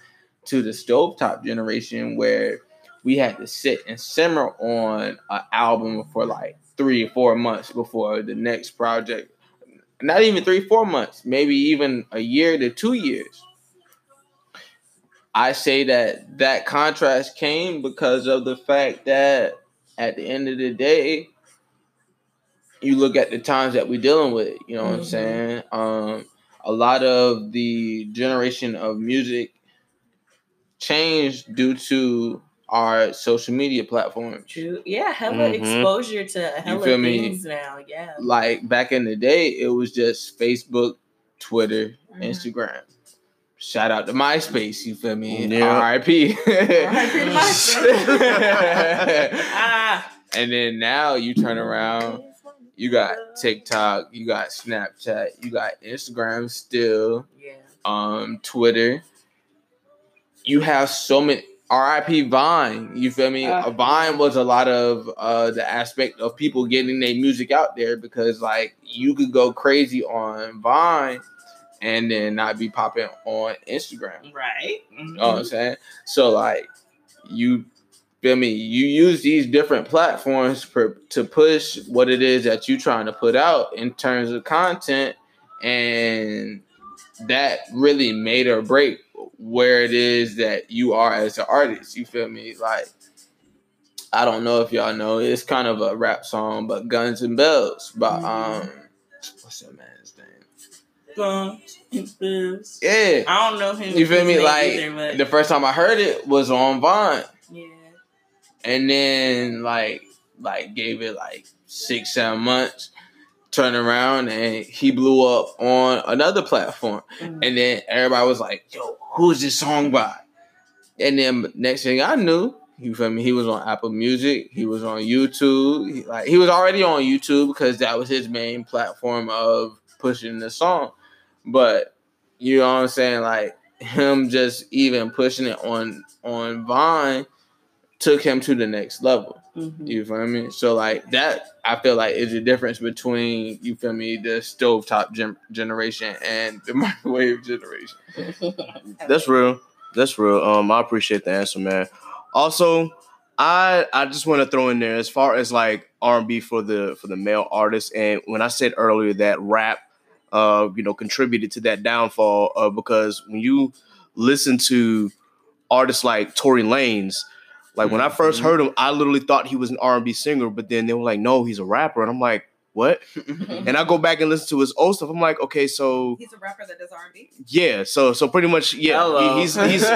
to the stovetop generation where we had to sit and simmer on an album for like three or four months before the next project. Not even three, four months, maybe even a year to two years. I say that that contrast came because of the fact that at the end of the day, you look at the times that we're dealing with. You know what I'm Mhm. saying? Um, a lot of the generation of music changed due to our social media platforms. True. Yeah, hella Mhm. exposure to hella feel me? things now. Yeah. Like back in the day, it was just Facebook, Twitter, Mhm. Instagram. Shout out to MySpace, you feel me? Yeah. R.I.P. R.I.P. MySpace. Ah. and then now you turn around, you got TikTok, you got Snapchat, you got Instagram still, Yeah. um, Twitter. You have so many. RIP Vine, you feel me? Uh, Vine was a lot of uh, the aspect of people getting their music out there because, like, you could go crazy on Vine and then not be popping on Instagram. Right. You know what I'm Mhm. saying? So like you feel me, you use these different platforms for, to push what it is that you're trying to put out in terms of content and that really made or break where it is that you are as an artist. You feel me? Like I don't know if y'all know, it's kind of a rap song, but Guns and Bells by um what's that name? Guns and. Yeah. I don't know him. You feel me? Like either, the first time I heard it was on Vine. yeah. and then like like gave it like six seven months turned around and he blew up on another platform Mm. and then everybody was like yo who's this song by and then next thing i knew you feel me he was on apple music he was on youtube he, like he was already on youtube because that was his main platform of pushing the song but you know what i'm saying like him just even pushing it on on vine took him to the next level. Mhm. You feel me? So like that, I feel like is the difference between you feel me the stovetop gen- generation and the microwave generation. That's real. That's real. Um, I appreciate the answer, man. Also, I I just want to throw in there as far as like R and B for the for the male artists, and when I said earlier that rap, uh, you know, contributed to that downfall, uh, because when you listen to artists like Tory Lanez, like when I 1st Mhm. heard him, I literally thought he was an R and B singer, but then they were like, no, he's a rapper, and I'm like, what? And I go back and listen to his old stuff. I'm like, okay, so He's a rapper that does R&B. yeah, so so pretty much, yeah, Hello. he, he's he's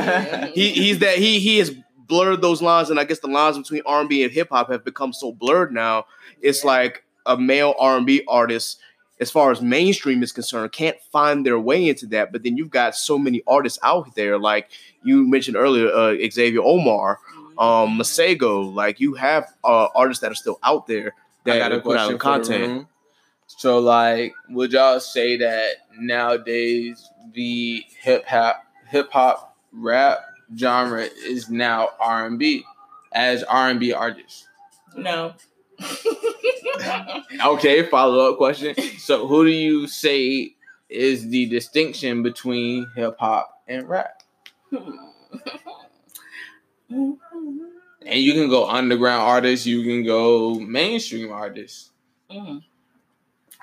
he, he's that he he has blurred those lines, and I guess the lines between R and B and hip hop have become so blurred now. It's Yeah. like a male R and B artist, as far as mainstream is concerned, can't find their way into that. But then you've got so many artists out there, like you mentioned earlier, uh, Xavier Omar, um, Masego. Like you have uh, artists that are still out there I that got a put out content. So like, would y'all say that nowadays the hip hop hip hop rap genre is now R and B as R and B artists? No. Okay, follow up question. So, who do you say is the distinction between hip hop and rap? And you can go underground artists, you can go mainstream artists. Mm.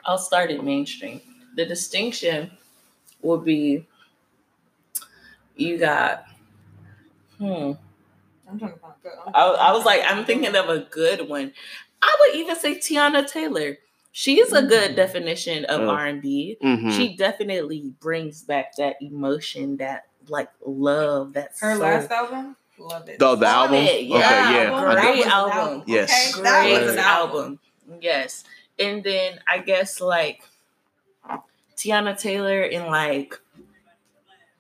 I'll start at mainstream. The distinction would be you got hmm. I'm trying to find good. I'm- I, I was like, I'm thinking of a good one. I would even say Teyana Taylor. She's a good Mm. definition of Mm. R and B. Mhm. She definitely brings back that emotion, that like love, that Her soul. last album, love it. The, the Love album, it, yeah. okay, yeah, Album, Great do. that album. Yes. Okay, that Great was album. album. Yes. And then I guess like Teyana Taylor and like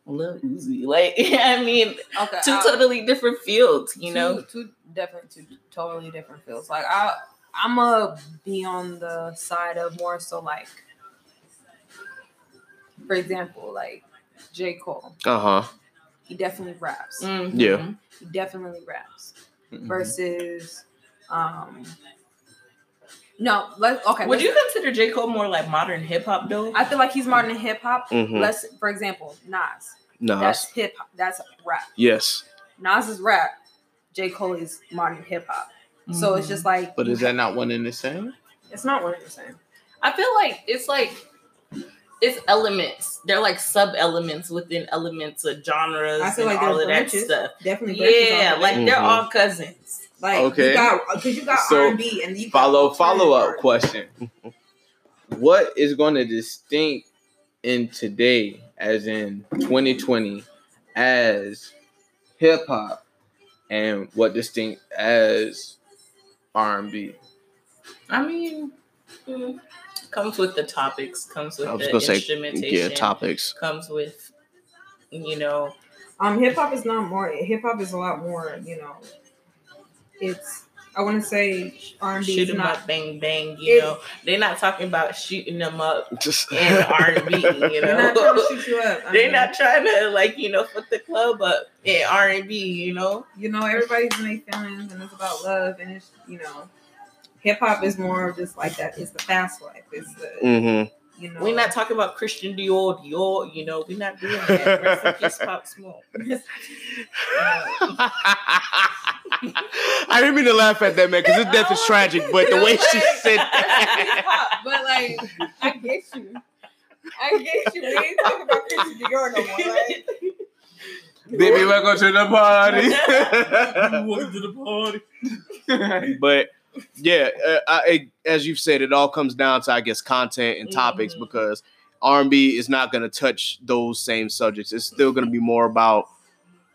Lil Uzi. Like I mean, Okay, two I- totally different fields, you two- know? two definitely two totally different fields. Like I, I'm a be on the side of more so like, for example, like J Cole. Uh huh. He definitely raps. Mhm. Yeah. He definitely raps. Mhm. Versus, um, no, let's okay. Would let's- you consider J. Cole more like modern hip hop though? I feel like he's modern hip hop. Mhm. Let's, for example, Nas. Nas. That's hip hop. That's rap. yes. Nas is rap. J Cole is modern hip hop. So it's just like, But is that not one and the same? it's not one and the same. I feel like it's like it's elements. They're like sub elements within elements of genres I feel and like all there's of that stuff. Definitely. Yeah, like they're Mhm. all cousins. like Okay. you got because you got So, R and B and you follow follow up question. what is going to distinct in today, as in 2020, as hip hop, and what distinct as R and B? I mean, mm, comes with the topics, comes with I was the gonna say, instrumentation, yeah, topics. comes with you know Um, hip hop is not more. Hip hop is a lot more. You know, it's. I want to say R and B shoot is 'em not. up, bang bang. You know, they're not talking about shooting them up Just in R and B. You know, They're not trying know, to shoot you up. I they're mean, not trying to like you know put the club up in R and B. You know, You know, everybody's in their feelings, and it's about love, and it's you know, hip hop is more of just like that. It's the fast life. It's the hmm you know. we're not talking about Christian Dior, Dior. You know, we're not doing that. Rest in peace, Pop Smoke. I didn't mean to laugh at that man because his death is oh, tragic, but the way she said Hip hop, but like, I get you. I get you. We ain't talking about Christian Dior no more. Like, Baby, welcome to the party. Welcome to the party. but yeah, uh, I, as you've said, it all comes down to I guess content and topics Mhm. because R and B is not going to touch those same subjects. It's still going to be more about,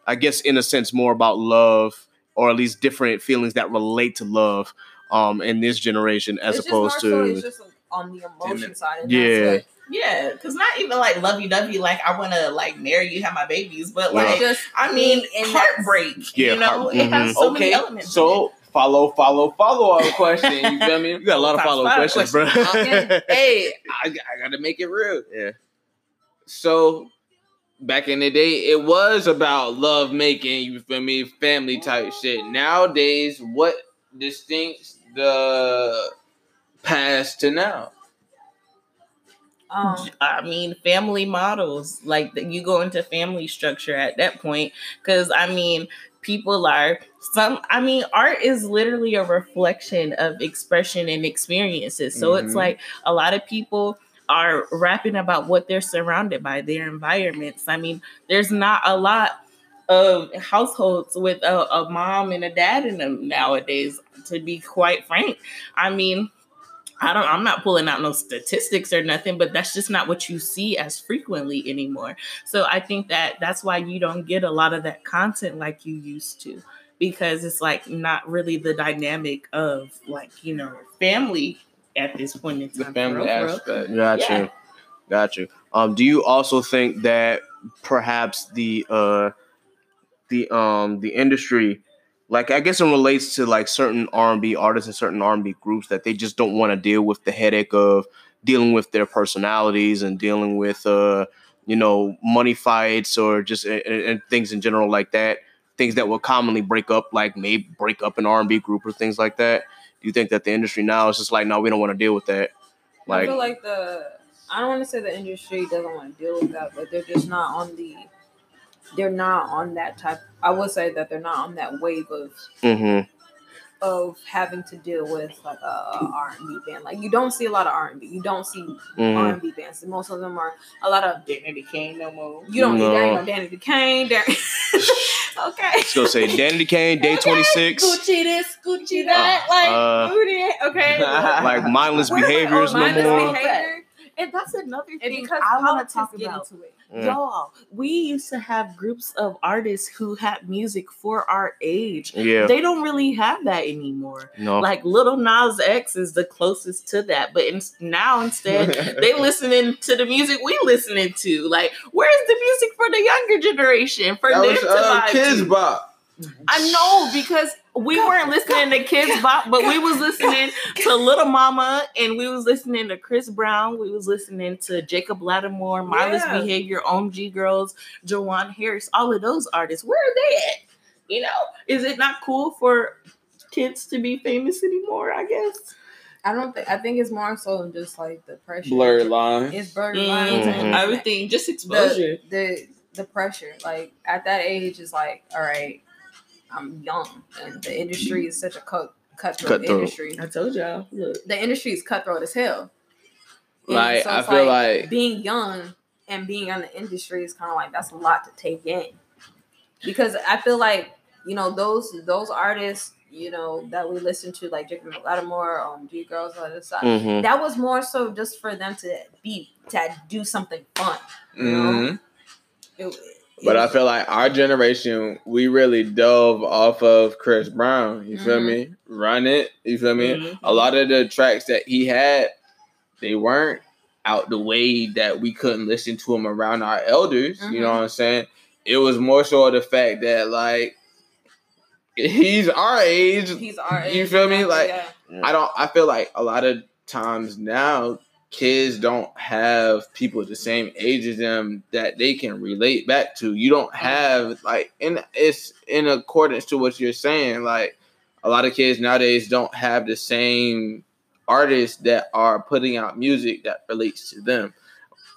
I guess, in a sense, more about love or at least different feelings that relate to love. Um, in this generation, as It's just opposed more so to it's just on the emotion side. And Yeah. That's what, Yeah, because not even like lovey dovey, like I want to like marry you, have my babies, but Yeah. like just I mean, being in that- heartbreak. Yeah, you know, heart- it has mhm. so many okay, elements. in so follow, follow, follow up question. You feel me? you got a lot of follow up five questions, bro. Okay. hey, I, I gotta make it real. Yeah. So back in the day, it was about love making, you feel me, family type shit. Nowadays, what distincts the past to now? um. I mean, family models like that. You go into family structure at that point because I mean, people are some. I mean, art is literally a reflection of expression and experiences. So it's Mhm. like a lot of people are rapping about what they're surrounded by, their environments. I mean, there's not a lot of households with a, a mom and a dad in them nowadays, to be quite frank. I mean, I don't I'm not pulling out no statistics or nothing, but that's just not what you see as frequently anymore. So I think that that's why you don't get a lot of that content like you used to because it's like not really the dynamic of like, you know, family at this point in time. The time. family for real, for aspect. Got Yeah. you. Got you. Um, do you also think that perhaps the uh the um the industry like I guess it relates to like certain R and B artists and certain R and B groups that they just don't want to deal with the headache of dealing with their personalities and dealing with uh you know money fights or just and, and things in general like that things that will commonly break up like maybe break up an R and B group or things like that. Do you think that the industry now is just like no we don't want to deal with that? I Like feel like the I don't want to say the industry doesn't want to deal with that, but they're just not on the they're not on that type. I would say that they're not on that wave of mm-hmm. Of having to deal with like a R and B band. Like you don't see a lot of R and B. You don't see mm-hmm. R and B bands. Most of them are a lot of. Danity Kane no more. You don't need No. that. You know, Danny Duquesne. Danny. okay. Let's go say Danity Kane, day Okay. 26. Gucci this, Gucci that, Like Uh, booty. Okay. Like mindless Where the- behaviors oh, no Mindless more. behavior. And that's another And thing because I want to talk about. into it. Mm. Y'all, we used to have groups of artists who had music for our age. Yeah. They don't really have that anymore. No. Like Lil Nas X is the closest to that, but in, now instead they listening to the music we listening to. Like, where's the music for the younger generation for That them was to uh, vibe Kids to? Bop. I know because we weren't listening to Kids Bop, but we was listening to Little Mama, and we was listening to Chris Brown. We was listening to Jacob Lattimore, Mindless Yeah. Behavior, OMG Girls, Jawan Harris. All of those artists. Where are they at? You know, is it not cool for kids to be famous anymore? I guess. I don't think. I think it's more so than just like the pressure. Blurred line. It's blurred Mhm. lines. and Everything, just exposure. the, the the pressure like at that age is like all right i'm young and the industry is such a cut, cutthroat, Cutthroat. industry I told y'all. Look. the industry is cutthroat as hell And Like, I feel like- being young and being in the industry is kind of like that's a lot to take in because i feel like you know those those artists you know that we listen to like Jacob Lattimore, um, G Girls, all this stuff. Mhm. That was more so just for them to be to do something fun. Mhm. It- it But I feel like our generation, we really dove off of Chris Brown. You feel Mhm. me? Run it. You feel me? Mhm. A lot of the tracks that he had, they weren't out the way that we couldn't listen to him around our elders. You know Mhm. what I'm saying? It was more so the fact that like he's our age. He's our age. You feel me? Like, yeah. I don't. I feel like a lot of times now, kids don't have people the same age as them that they can relate back to. You don't have like, and it's in accordance to what you're saying. Like, a lot of kids nowadays don't have the same artists that are putting out music that relates to them.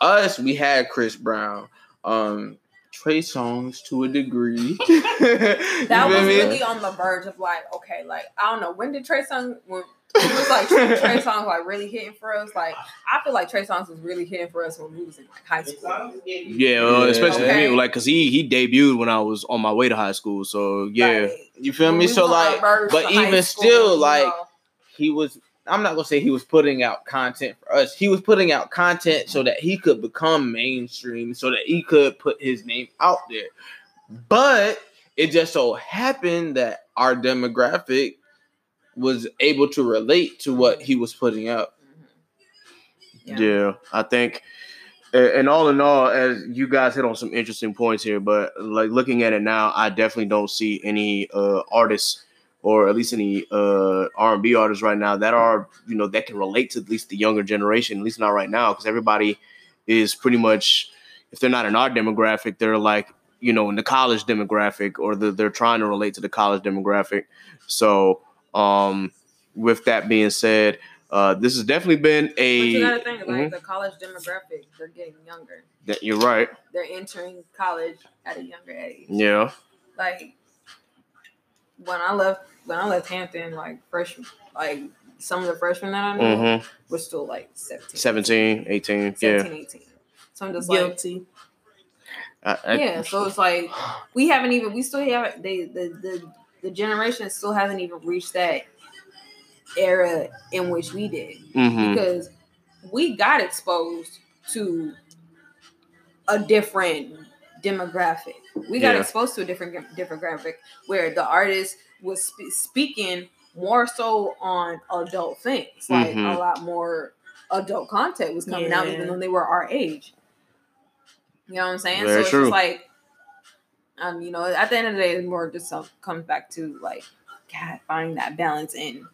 Us, we had Chris Brown, um, Trey Songz to a degree. that You feel was really on the verge of like, okay, like I don't know when did Trey Songz when it was like Trey, Trey Songz like really hitting for us. Like I feel like Trey Songz was really hitting for us when we was in like high school. Yeah, uh, well, especially for Okay. me, like, cause he he debuted when I was on my way to high school. So yeah, Like, You feel me? we So like, but even school, still, like know, he was. I'm not gonna say he was putting out content for us. He was putting out content so that he could become mainstream, so that he could put his name out there. But it just so happened that our demographic was able to relate to what he was putting out. Yeah. yeah, I think. And all in all, as you guys hit on some interesting points here, but like looking at it now, I definitely don't see any uh, artists or at least any uh, R and B artists right now that are you know that can relate to at least the younger generation. At least not right now, because everybody is pretty much if they're not in our demographic, they're like you know in the college demographic or the, they're trying to relate to the college demographic. So um, with that being said, uh, this has definitely been But you gotta think, like Mhm. the college demographic, they're getting younger. that- You're right. They're entering college at a younger age. Yeah. Like when I left, when I left Hampton, like freshman, like some of the freshmen that I knew Mm-hmm. were still like 17, 17, 18. 17, Yeah. 18. So I'm just like, Guilty. I, I, yeah. So it's like we haven't even, we still haven't. They the the the generation still hasn't even reached that era in which we did mhm. because we got exposed to a different demographic. We got Yeah. exposed to a different different graphic where the artist was spe- speaking more so on adult things, like Mhm. a lot more adult content was coming out even though they were our age. You know what I'm saying? Very so it's true. just like, um, you know, at the end of the day, it's more just some, comes back to like, God, finding that balance in.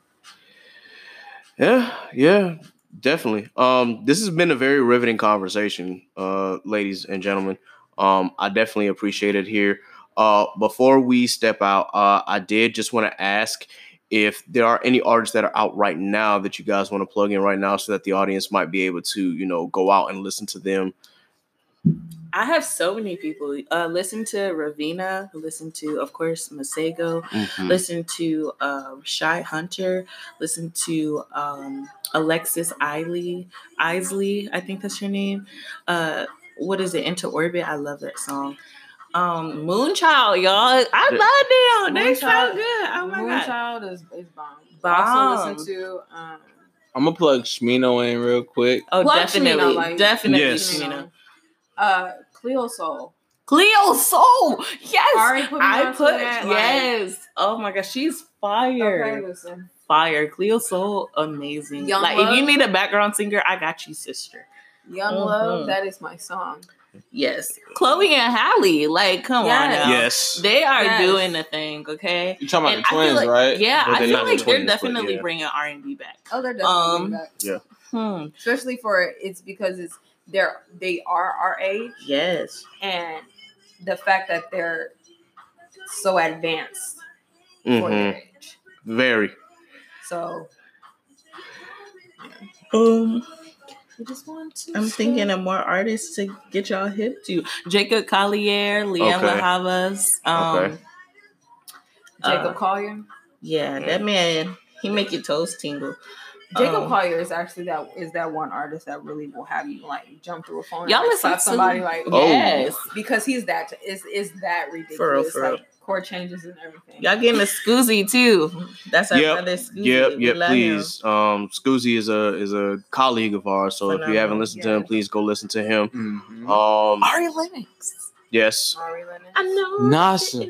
Yeah, yeah, definitely. Um, this has been a very riveting conversation, uh, ladies and gentlemen. Um, I definitely appreciate it here. Uh, before we step out, uh, I did just want to ask if there are any artists that are out right now that you guys want to plug in right now, so that the audience might be able to, you know, go out and listen to them. I have so many people. Uh, listen to Raveena. Listen to, of course, Masego. Mhm. Listen to um, Shy Hunter. Listen to um, Alexis Isley. Isley, I think that's her name. Uh, what is it? Into Orbit. I love that song. Um, Moonchild, y'all. I love them. They so good. Oh my god. Moonchild is, is bomb. Bomb. Also listen to um I'm gonna plug Shmino in real quick. Oh, Plug definitely, Shmino, like- definitely. Yes. Shmino. Uh Cleo Sol. Cleo Sol. Yes. Ari put me I put that, like- yes. oh my gosh, she's fire. Okay, listen. Fire. Cleo Sol, amazing. Young like Love? if you need a background singer, I got you, sister. Young Mhm. Love, that is my song. Yes. Chloe and Halle, like, come Yes. on now. Yes. They are Yes. doing the thing, okay? You're talking about And the twins, like, right? Yeah, But I feel like the they're twins, but definitely yeah. bringing R and B back. Oh, they're definitely Um, back. Hmm. Especially for it's because it's they're they are our age Yes. and the fact that they're so advanced for Mhm. their age. Very. So Um, we just want to I'm thinking of more artists to get y'all hip to. Jacob Collier, Liam Okay. Havas. Um, Okay. Jacob uh, Collier. Yeah, that man, he make your toes tingle. Jacob Um, Collier is actually that is that one artist that really will have you like jump through a phone. and, Y'all like, listen slap to somebody like Oh. Yes. because he's that is is that ridiculous. For real, for real. like chord changes and everything. Y'all getting a Scoozy too. That's our Yep. brother Scoozy. Yep, yep, love him. please. Um, Scoozy is a is a colleague of ours, so if you haven't Phenomenal, listened to him, please go listen to him. Mhm. Um, Ari Lennox. yes. Ari Lennox. I know. Nása.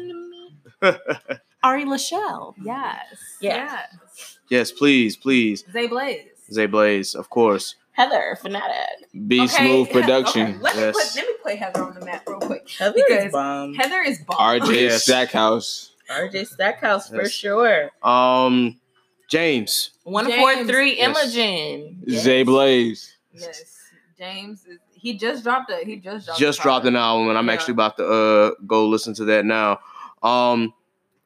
in the middle. Ari Lashell. Yes. Yeah. Yes. yes, please, please. Zay Blaze. Zay Blaze, of course. Heather Fanatic. Be smooth production. okay, Let me put let me play Heather on the map real quick. Heather Because is bomb. Heather is bomb. RJ Yes. Stackhouse. RJ Stackhouse for sure. Um, James. One James. four three Yes. Imogen. Yes. Zay Blaze. Yes. James is he just dropped a he just dropped Just dropped an album, and I'm Yeah. actually about to uh go listen to that now. Um,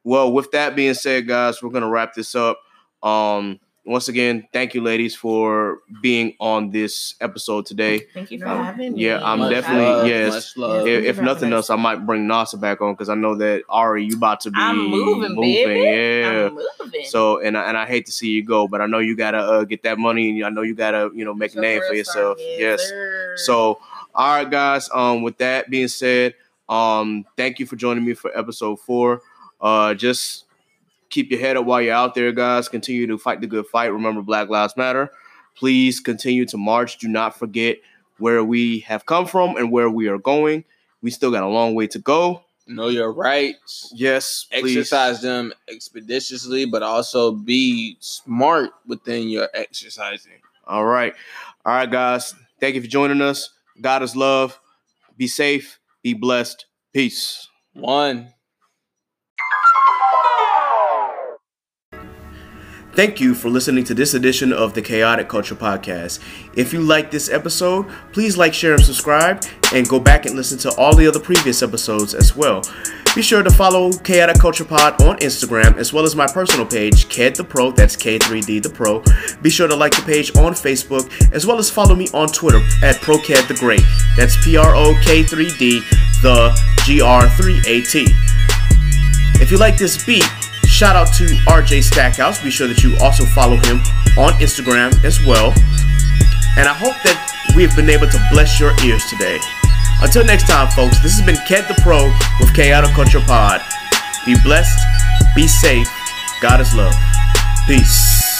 well, with that being said, guys, we're gonna wrap this up. Um, once again, thank you, ladies, for being on this episode today. Thank you for Um, having me. yeah, I'm Much definitely- love, yes. Much love. If, if nothing having else, I might bring Nása back on because I know that Ari, you about to be I'm moving, baby. Yeah. I'm moving. So and I, and I hate to see you go, but I know you gotta uh, get that money, and I know you gotta you know make a name for yourself. Yes, Yes. sir. So all right, guys. Um, with that being said, um, thank you for joining me for episode four. Uh, just keep your head up while you're out there, guys. Continue to fight the good fight. Remember, Black Lives Matter. Please continue to march. Do not forget where we have come from and where we are going. We still got a long way to go. Know your rights. Yes, please. Exercise them expeditiously, but also be smart within your exercising. All right. All right, guys. Thank you for joining us. God is love. Be safe. Be blessed. Peace. One. Thank you for listening to this edition of the Khaotic Kulture Podcast. If you like this episode, please like, share, and subscribe, and go back and listen to all the other previous episodes as well. Be sure to follow Khaotic Kulture Pod on Instagram as well as my personal page, Ked the Pro. That's K3D the Pro. Be sure to like the page on Facebook as well as follow me on Twitter at ProKed the Great. That's P R O K 3D the G R 3AT. If you like this beat, shout out to RJ Stackhouse. Be sure that you also follow him on Instagram as well. And I hope that we have been able to bless your ears today. Until next time, folks, this has been Ked the Pro with Khaotic Kulture Pod. Be blessed, be safe, God is love. Peace.